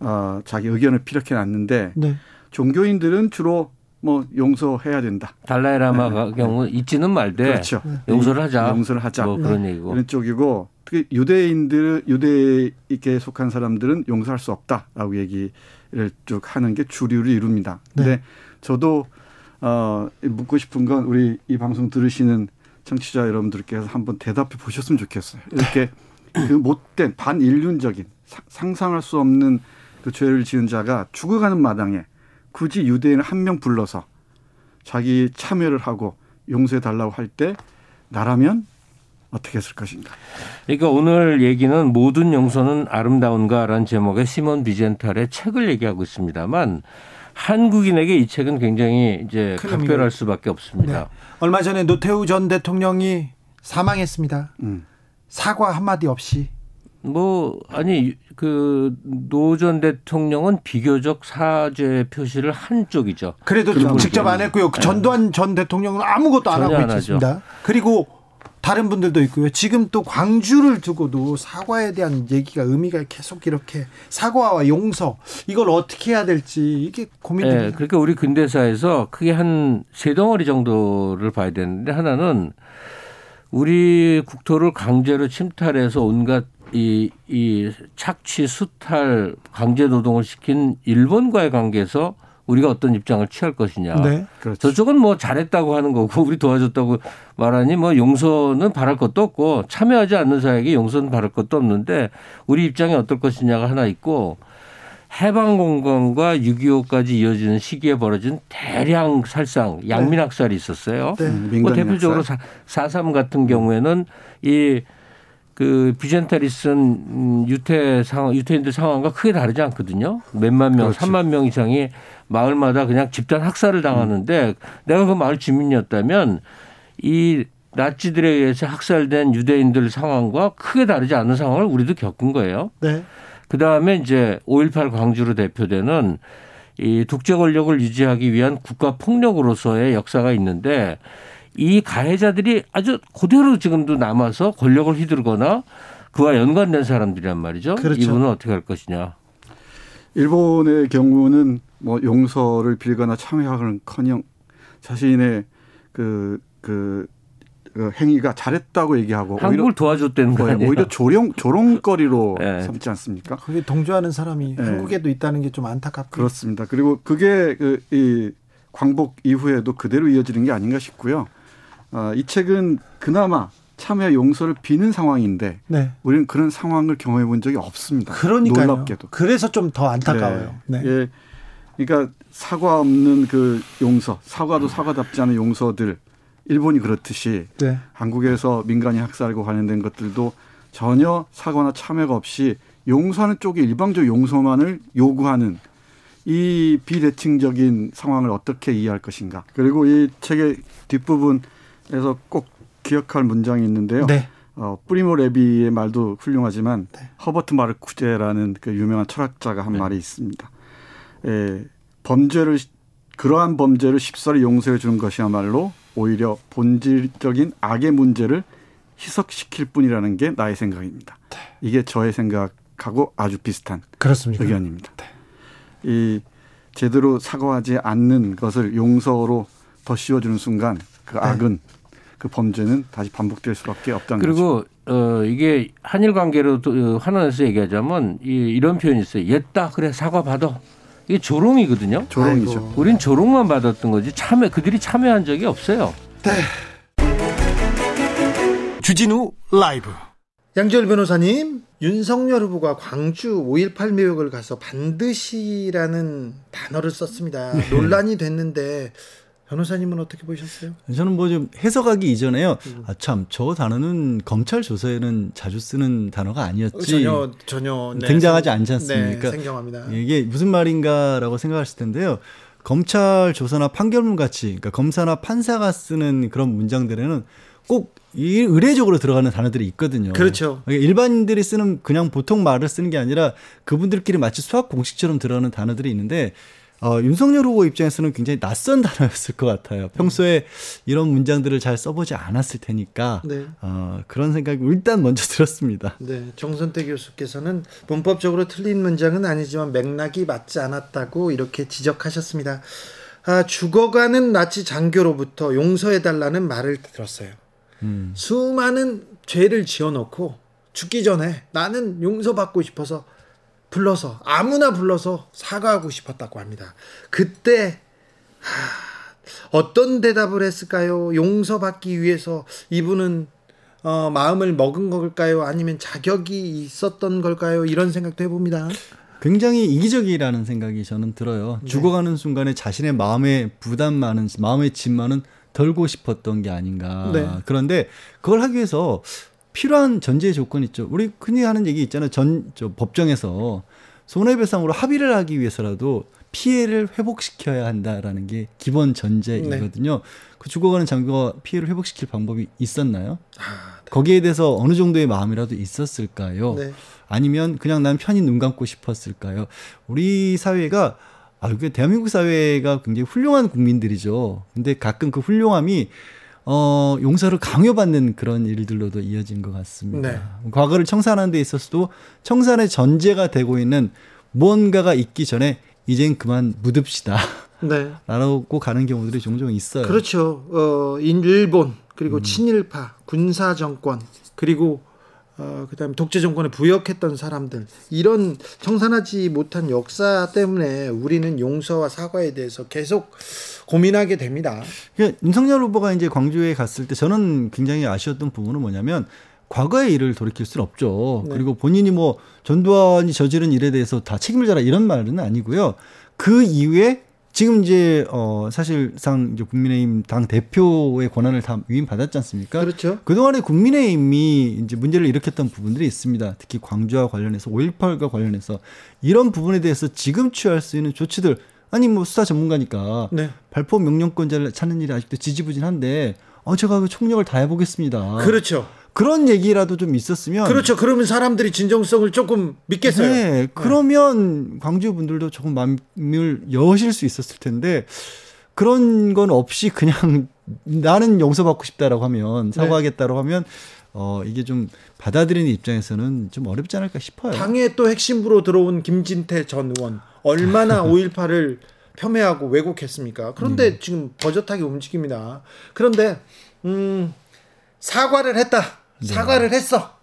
어, 자기 의견을 피력해 놨는데 네. 종교인들은 주로 뭐 용서해야 된다. 달라이라마 경우 있지는 말되 그렇죠. 용서를 하자. 용서를 하자. 뭐 그런 얘기고. 그런 쪽이고 특히 유대인들 유대에게 속한 사람들은 용서할 수 없다라고 얘기를 쭉 하는 게 주류를 이룹니다. 근데 저도 어 묻고 싶은 건 우리 이 방송 들으시는 청취자 여러분들께서 한번 대답해 보셨으면 좋겠어요. 이렇게 그 못된 반인륜적인 사- 상상할 수 없는 그 죄를 지은 자가 죽어가는 마당에 굳이 유대인 한 명 불러서 자기 참여를 하고 용서해 달라고 할 때 나라면 어떻게 했을 것인가. 그러니까 오늘 얘기는 모든 용서는 아름다운가라는 제목의 시몬 비젠탈의 책을 얘기하고 있습니다만 한국인에게 이 책은 굉장히 이제 큰 각별할 수밖에 없습니다. 네. 얼마 전에 노태우 전 대통령이 사망했습니다. 음. 사과 한마디 없이. 뭐 아니 그 노 전 대통령은 비교적 사죄 표시를 한 쪽이죠. 그래도 직접 안 했고요. 그 전두환 전 대통령은 아무것도 안 네. 하고. 있었습니다. 그리고 다른 분들도 있고요. 지금 또 광주를 두고도 사과에 대한 얘기가 의미가 계속 이렇게 사과와 용서 이걸 어떻게 해야 될지 이게 예, 고민됩니다. 그러니까 우리 근대사에서 크게 한 세 덩어리 정도를 봐야 되는데 하나는 우리 국토를 강제로 침탈해서 온갖 이, 이 착취, 수탈, 강제 노동을 시킨 일본과의 관계에서 우리가 어떤 입장을 취할 것이냐. 네. 그렇죠. 저쪽은 뭐 잘했다고 하는 거고 우리 도와줬다고 말하니 뭐 용서는 바랄 것도 없고 참여하지 않는 사에게 용서는 바랄 것도 없는데 우리 입장이 어떨 것이냐가 하나 있고 해방공간과 6.25까지 이어지는 시기에 벌어진 대량 살상, 양민학살이 있었어요. 네. 음, 뭐 대표적으로 약살. 4.3 같은 경우에는 이 그쓴 음, 유태 상황, 유태인들 상황과 크게 다르지 않거든요. 몇만 명, 그렇지. 삼만 명 이상이 마을마다 그냥 집단 학살을 당하는데 내가 그 마을 주민이었다면 이 나치들에 의해서 학살된 유대인들 상황과 크게 다르지 않은 상황을 우리도 겪은 거예요. 네. 그 다음에 이제 5.18 광주로 대표되는 이 독재 권력을 유지하기 위한 국가 폭력으로서의 역사가 있는데 이 가해자들이 아주 그대로 지금도 남아서 권력을 휘두르거나 그와 연관된 사람들이란 말이죠. 그렇죠. 이분은 어떻게 할 것이냐. 일본의 경우는 뭐 용서를 빌거나 참여하는커녕 자신의 그, 그, 그 행위가 잘했다고 얘기하고 한국을 도와줬다는 거 오히려, 아니에요? 오히려 조롱 조롱거리로 네. [LAUGHS] 삼지 않습니까? 그게 동조하는 사람이 네. 한국에도 있다는 게 좀 안타깝고. 그렇습니다. 그리고 그게 그 이 광복 이후에도 그대로 이어지는 게 아닌가 싶고요. 어, 이 책은 그나마 참여 용서를 비는 상황인데 네. 우리는 그런 상황을 경험해 본 적이 없습니다. 그러니까요. 놀랍게도. 그래서 좀 더 안타까워요. 네. 예. 그러니까 사과 없는 그 용서, 사과도 사과답지 않은 용서들 일본이 그렇듯이 네. 한국에서 민간인 학살과 관련된 것들도 전혀 사과나 참여가 없이 용서하는 쪽에 일방적 용서만을 요구하는 이 비대칭적인 상황을 어떻게 이해할 것인가. 그리고 이 책의 뒷부분 에서 꼭 기억할 문장이 있는데요. 네. 어, 프리모 레비의 말도 훌륭하지만 네. 허버트 마르쿠제라는 그 유명한 철학자가 한 말이 있습니다. 에, 범죄를 그러한 범죄를 쉽사리 용서해 주는 것이야말로 오히려 본질적인 악의 문제를 희석시킬 뿐이라는 게 나의 생각입니다. 이게 저의 생각하고 아주 비슷한 그렇습니다. 의견입니다. 이 제대로 사과하지 않는 것을 용서로 더 씌워주는 순간 그 악은 그 범죄는 다시 반복될 수밖에 없다는 거죠. 그리고 어 이게 한일 관계로 또, 어, 환원해서 얘기하자면 이, 이런 표현이 있어요. 옛다 그래 사과 받아. 이게 조롱이거든요. 조롱이죠. 아이고. 우린 조롱만 받았던 거지 참여 그들이 참여한 적이 없어요. 주진우 라이브 양지열 변호사님, 윤석열 후보가 광주 5.18 묘역을 가서 반드시라는 단어를 썼습니다. 논란이 됐는데 변호사님은 어떻게 보셨어요? 저는 뭐 좀 해석하기 이전에요. 아참 저 단어는 검찰 조서에는 자주 쓰는 단어가 아니었지. 전혀 전혀 네, 등장하지 생- 않지 않습니까? 네, 생경합니다. 이게 무슨 말인가라고 생각하실 텐데요. 검찰 조서나 판결문 같이 그러니까 검사나 판사가 쓰는 그런 문장들에는 꼭이 의례적으로 들어가는 단어들이 있거든요. 그렇죠. 그러니까 일반인들이 쓰는 그냥 보통 말을 쓰는 게 아니라 그분들끼리 마치 수학 공식처럼 들어가는 단어들이 있는데 어, 윤석열 후보 입장에서는 굉장히 낯선 [LAUGHS] 단어였을 것 같아요. 평소에 이런 문장들을 잘 써보지 않았을 테니까 네. 어, 그런 생각이 일단 먼저 들었습니다. 네, 정선태 교수께서는 문법적으로 틀린 문장은 아니지만 맥락이 맞지 않았다고 이렇게 지적하셨습니다. 아, 죽어가는 나치 장교로부터 용서해달라는 말을 들었어요. 수많은 죄를 지어놓고 죽기 전에 나는 용서받고 싶어서 불러서 아무나 불러서 사과하고 싶었다고 합니다. 그때 하, 어떤 대답을 했을까요? 용서받기 위해서 이분은 어, 마음을 먹은 걸까요? 아니면 자격이 있었던 걸까요? 이런 생각도 해봅니다. 굉장히 이기적이라는 생각이 저는 들어요. 네. 죽어가는 순간에 자신의 마음의 부담 많은 마음의 짐만은 덜고 싶었던 게 아닌가. 네. 그런데 그걸 하기 위해서 필요한 전제 조건이 있죠. 우리 흔히 하는 얘기 있잖아요. 전 저 법정에서 손해배상으로 합의를 하기 위해서라도 피해를 회복시켜야 한다라는 게 기본 전제이거든요. 네. 그 죽어가는 장교가 피해를 회복시킬 방법이 있었나요? 아, 거기에 대해서 어느 정도의 마음이라도 있었을까요? 네. 아니면 그냥 난 편히 눈 감고 싶었을까요? 우리 사회가 아, 이게 대한민국 사회가 굉장히 훌륭한 국민들이죠. 근데 가끔 그 훌륭함이 어, 용서를 강요받는 그런 일들로도 이어진 것 같습니다. 네. 과거를 청산하는 데 있어서도 청산의 전제가 되고 있는 무언가가 있기 전에 이젠 그만 묻읍시다. 네. [LAUGHS] 라고 가는 경우들이 종종 있어요. 그렇죠. 어, 인- 일본 그리고 친일파 군사 정권 그리고 어, 그다음에 독재 정권에 부역했던 사람들 이런 청산하지 못한 역사 때문에 우리는 용서와 사과에 대해서 계속 고민하게 됩니다. 그러니까 윤석열 후보가 이제 광주에 갔을 때 저는 굉장히 아쉬웠던 부분은 뭐냐면 과거의 일을 돌이킬 수는 없죠. 네. 그리고 본인이 뭐 전두환이 저지른 일에 대해서 다 책임을 져라 이런 말은 아니고요. 그 이후에 지금 이제 어 사실상 이제 국민의힘 당 대표의 권한을 다 위임받았지 않습니까? 그렇죠. 그동안에 국민의힘이 이제 문제를 일으켰던 부분들이 있습니다. 특히 광주와 관련해서 5.18과 관련해서 이런 부분에 대해서 지금 취할 수 있는 조치들 아니 뭐 수사 전문가니까 네. 발포 명령권자를 찾는 일이 아직도 지지부진한데 어 제가 그 총력을 다해 보겠습니다. 그렇죠. 그런 얘기라도 좀 있었으면 그렇죠. 그러면 사람들이 진정성을 조금 믿겠어요. 네, 그러면 광주 분들도 조금 마음을 여실 수 있었을 텐데 그런 건 없이 그냥 [LAUGHS] 나는 용서받고 싶다라고 하면 네. 사과하겠다라고 하면 어 이게 좀 받아들이는 입장에서는 좀 어렵지 않을까 싶어요. 당에 또 핵심부로 들어온 김진태 전 의원 얼마나 [LAUGHS] 5.18을 폄훼하고 왜곡했습니까? 그런데 지금 버젓하게 움직입니다. 그런데 음, 사과를 했다. 사과를 했어.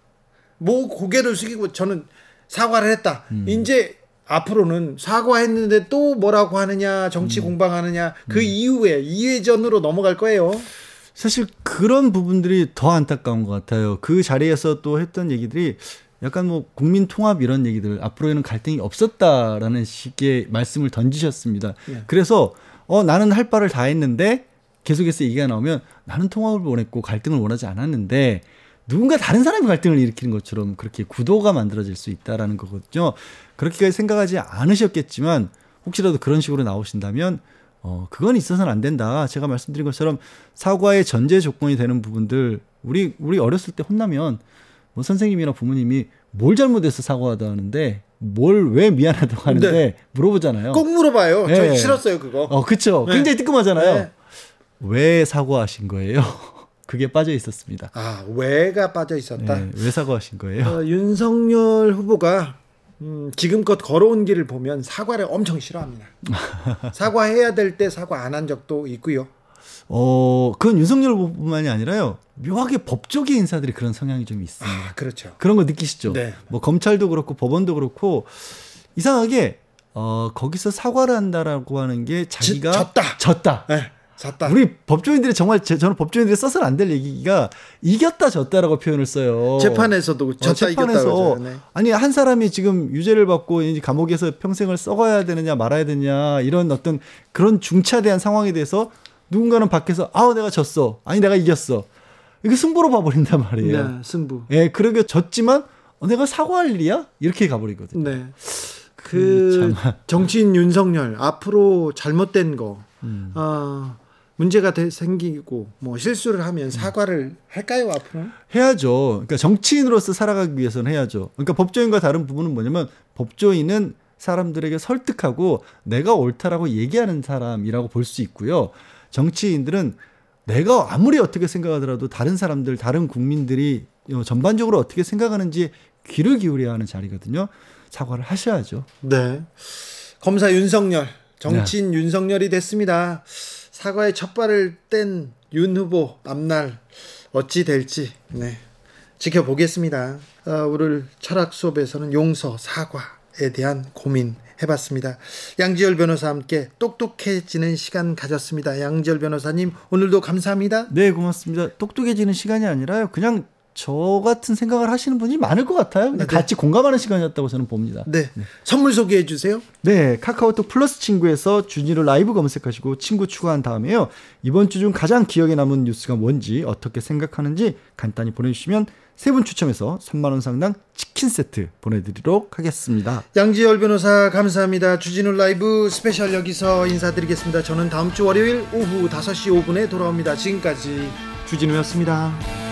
뭐 고개를 숙이고 저는 사과를 했다. 이제 앞으로는 사과했는데 또 뭐라고 하느냐 정치 공방하느냐 그 이후에 이회전으로 넘어갈 거예요. 사실 그런 부분들이 더 안타까운 것 같아요. 그 자리에서 또 했던 얘기들이 약간 뭐 국민 통합 이런 얘기들 앞으로에는 갈등이 없었다라는 식의 말씀을 던지셨습니다. 예. 그래서 어 나는 할 바를 다 했는데 계속해서 얘기가 나오면 나는 통합을 원했고 갈등을 원하지 않았는데 누군가 다른 사람이 갈등을 일으키는 것처럼 그렇게 구도가 만들어질 수 있다라는 거거든요. 그렇게까지 생각하지 않으셨겠지만 혹시라도 그런 식으로 나오신다면 어 그건 있어서는 안 된다. 제가 말씀드린 것처럼 사과의 전제 조건이 되는 부분들 우리 우리 어렸을 때 혼나면 뭐 선생님이나 부모님이 뭘 잘못해서 사과하다 하는데 뭘 왜 미안하다고 하는데 네. 물어보잖아요. 꼭 물어봐요. 네. 저 싫었어요 그거. 어, 그쵸. 네. 굉장히 뜨끔하잖아요. 네. 왜 사과하신 거예요? 그게 빠져 있었습니다. 아 왜가 빠져 있었다. 네, 왜 사과하신 거예요? 어, 윤석열 후보가 음, 지금껏 걸어온 길을 보면 사과를 엄청 싫어합니다. [LAUGHS] 사과해야 될 때 사과 안 한 적도 있고요. 어, 그건 윤석열 후보뿐만이 아니라요. 묘하게 법조계 인사들이 그런 성향이 좀 있습니다. 아 그렇죠. 그런 거 느끼시죠? 네. 뭐 검찰도 그렇고 법원도 그렇고 이상하게 어, 거기서 사과를 한다라고 하는 게 자기가 지- 졌다. 졌다. 네, 잤다. 우리 법조인들이 정말 제, 저는 법조인들이 써서는 안 될 얘기가 이겼다 졌다라고 표현을 써요. 재판에서도 어, 졌다 이겼다 재판에서 그러죠. 네. 아니 한 사람이 지금 유죄를 받고 이제 감옥에서 평생을 썩어야 되느냐 말아야 되느냐 이런 어떤 그런 중차대한 상황에 대해서 누군가는 밖에서 아 내가 졌어 아니 내가 이겼어 이게 승부로 봐버린단 말이에요. 네, 승부. 예, 그러게 졌지만 어, 내가 사과할 일이야 이렇게 가버리거든요. 네. 그 참. 정치인 윤석열 앞으로 잘못된 거, 음. 어, 문제가 돼- 생기고 뭐 실수를 하면 사과를 할까요 앞으로? 해야죠. 그러니까 정치인으로서 살아가기 위해서는 해야죠. 그러니까 법조인과 다른 부분은 뭐냐면 법조인은 사람들에게 설득하고 내가 옳다라고 얘기하는 사람이라고 볼 수 있고요. 정치인들은 내가 아무리 어떻게 생각하더라도 다른 사람들, 다른 국민들이 어, 전반적으로 어떻게 생각하는지 귀를 기울여야 하는 자리거든요. 사과를 하셔야죠. 네. 검사 윤석열, 네. 정치인 윤석열이 됐습니다. 사과의 첫 발을 뗀 윤 후보 앞날 어찌 될지 네. 지켜보겠습니다. 어, 오늘 철학 수업에서는 용서, 사과에 대한 고민 해봤습니다. 양지열 변호사와 함께 똑똑해지는 시간 가졌습니다. 양지열 변호사님 오늘도 감사합니다. 네, 고맙습니다. 똑똑해지는 시간이 아니라요. 그냥 저 같은 생각을 하시는 분이 많을 것 같아요. 네. 같이 공감하는 시간이었다고 저는 봅니다. 네, 선물 소개해 주세요. 네, 카카오톡 플러스 친구에서 주진우 라이브 검색하시고 친구 추가한 다음에요. 이번 주 중 가장 기억에 남은 뉴스가 뭔지 어떻게 생각하는지 간단히 보내주시면 세 분 추첨해서 3만 원 상당 치킨 세트 보내드리도록 하겠습니다. 양지열 변호사 감사합니다. 주진우 라이브 스페셜 여기서 인사드리겠습니다. 저는 다음 주 월요일 오후 5시 5분에 돌아옵니다. 지금까지 주진우였습니다.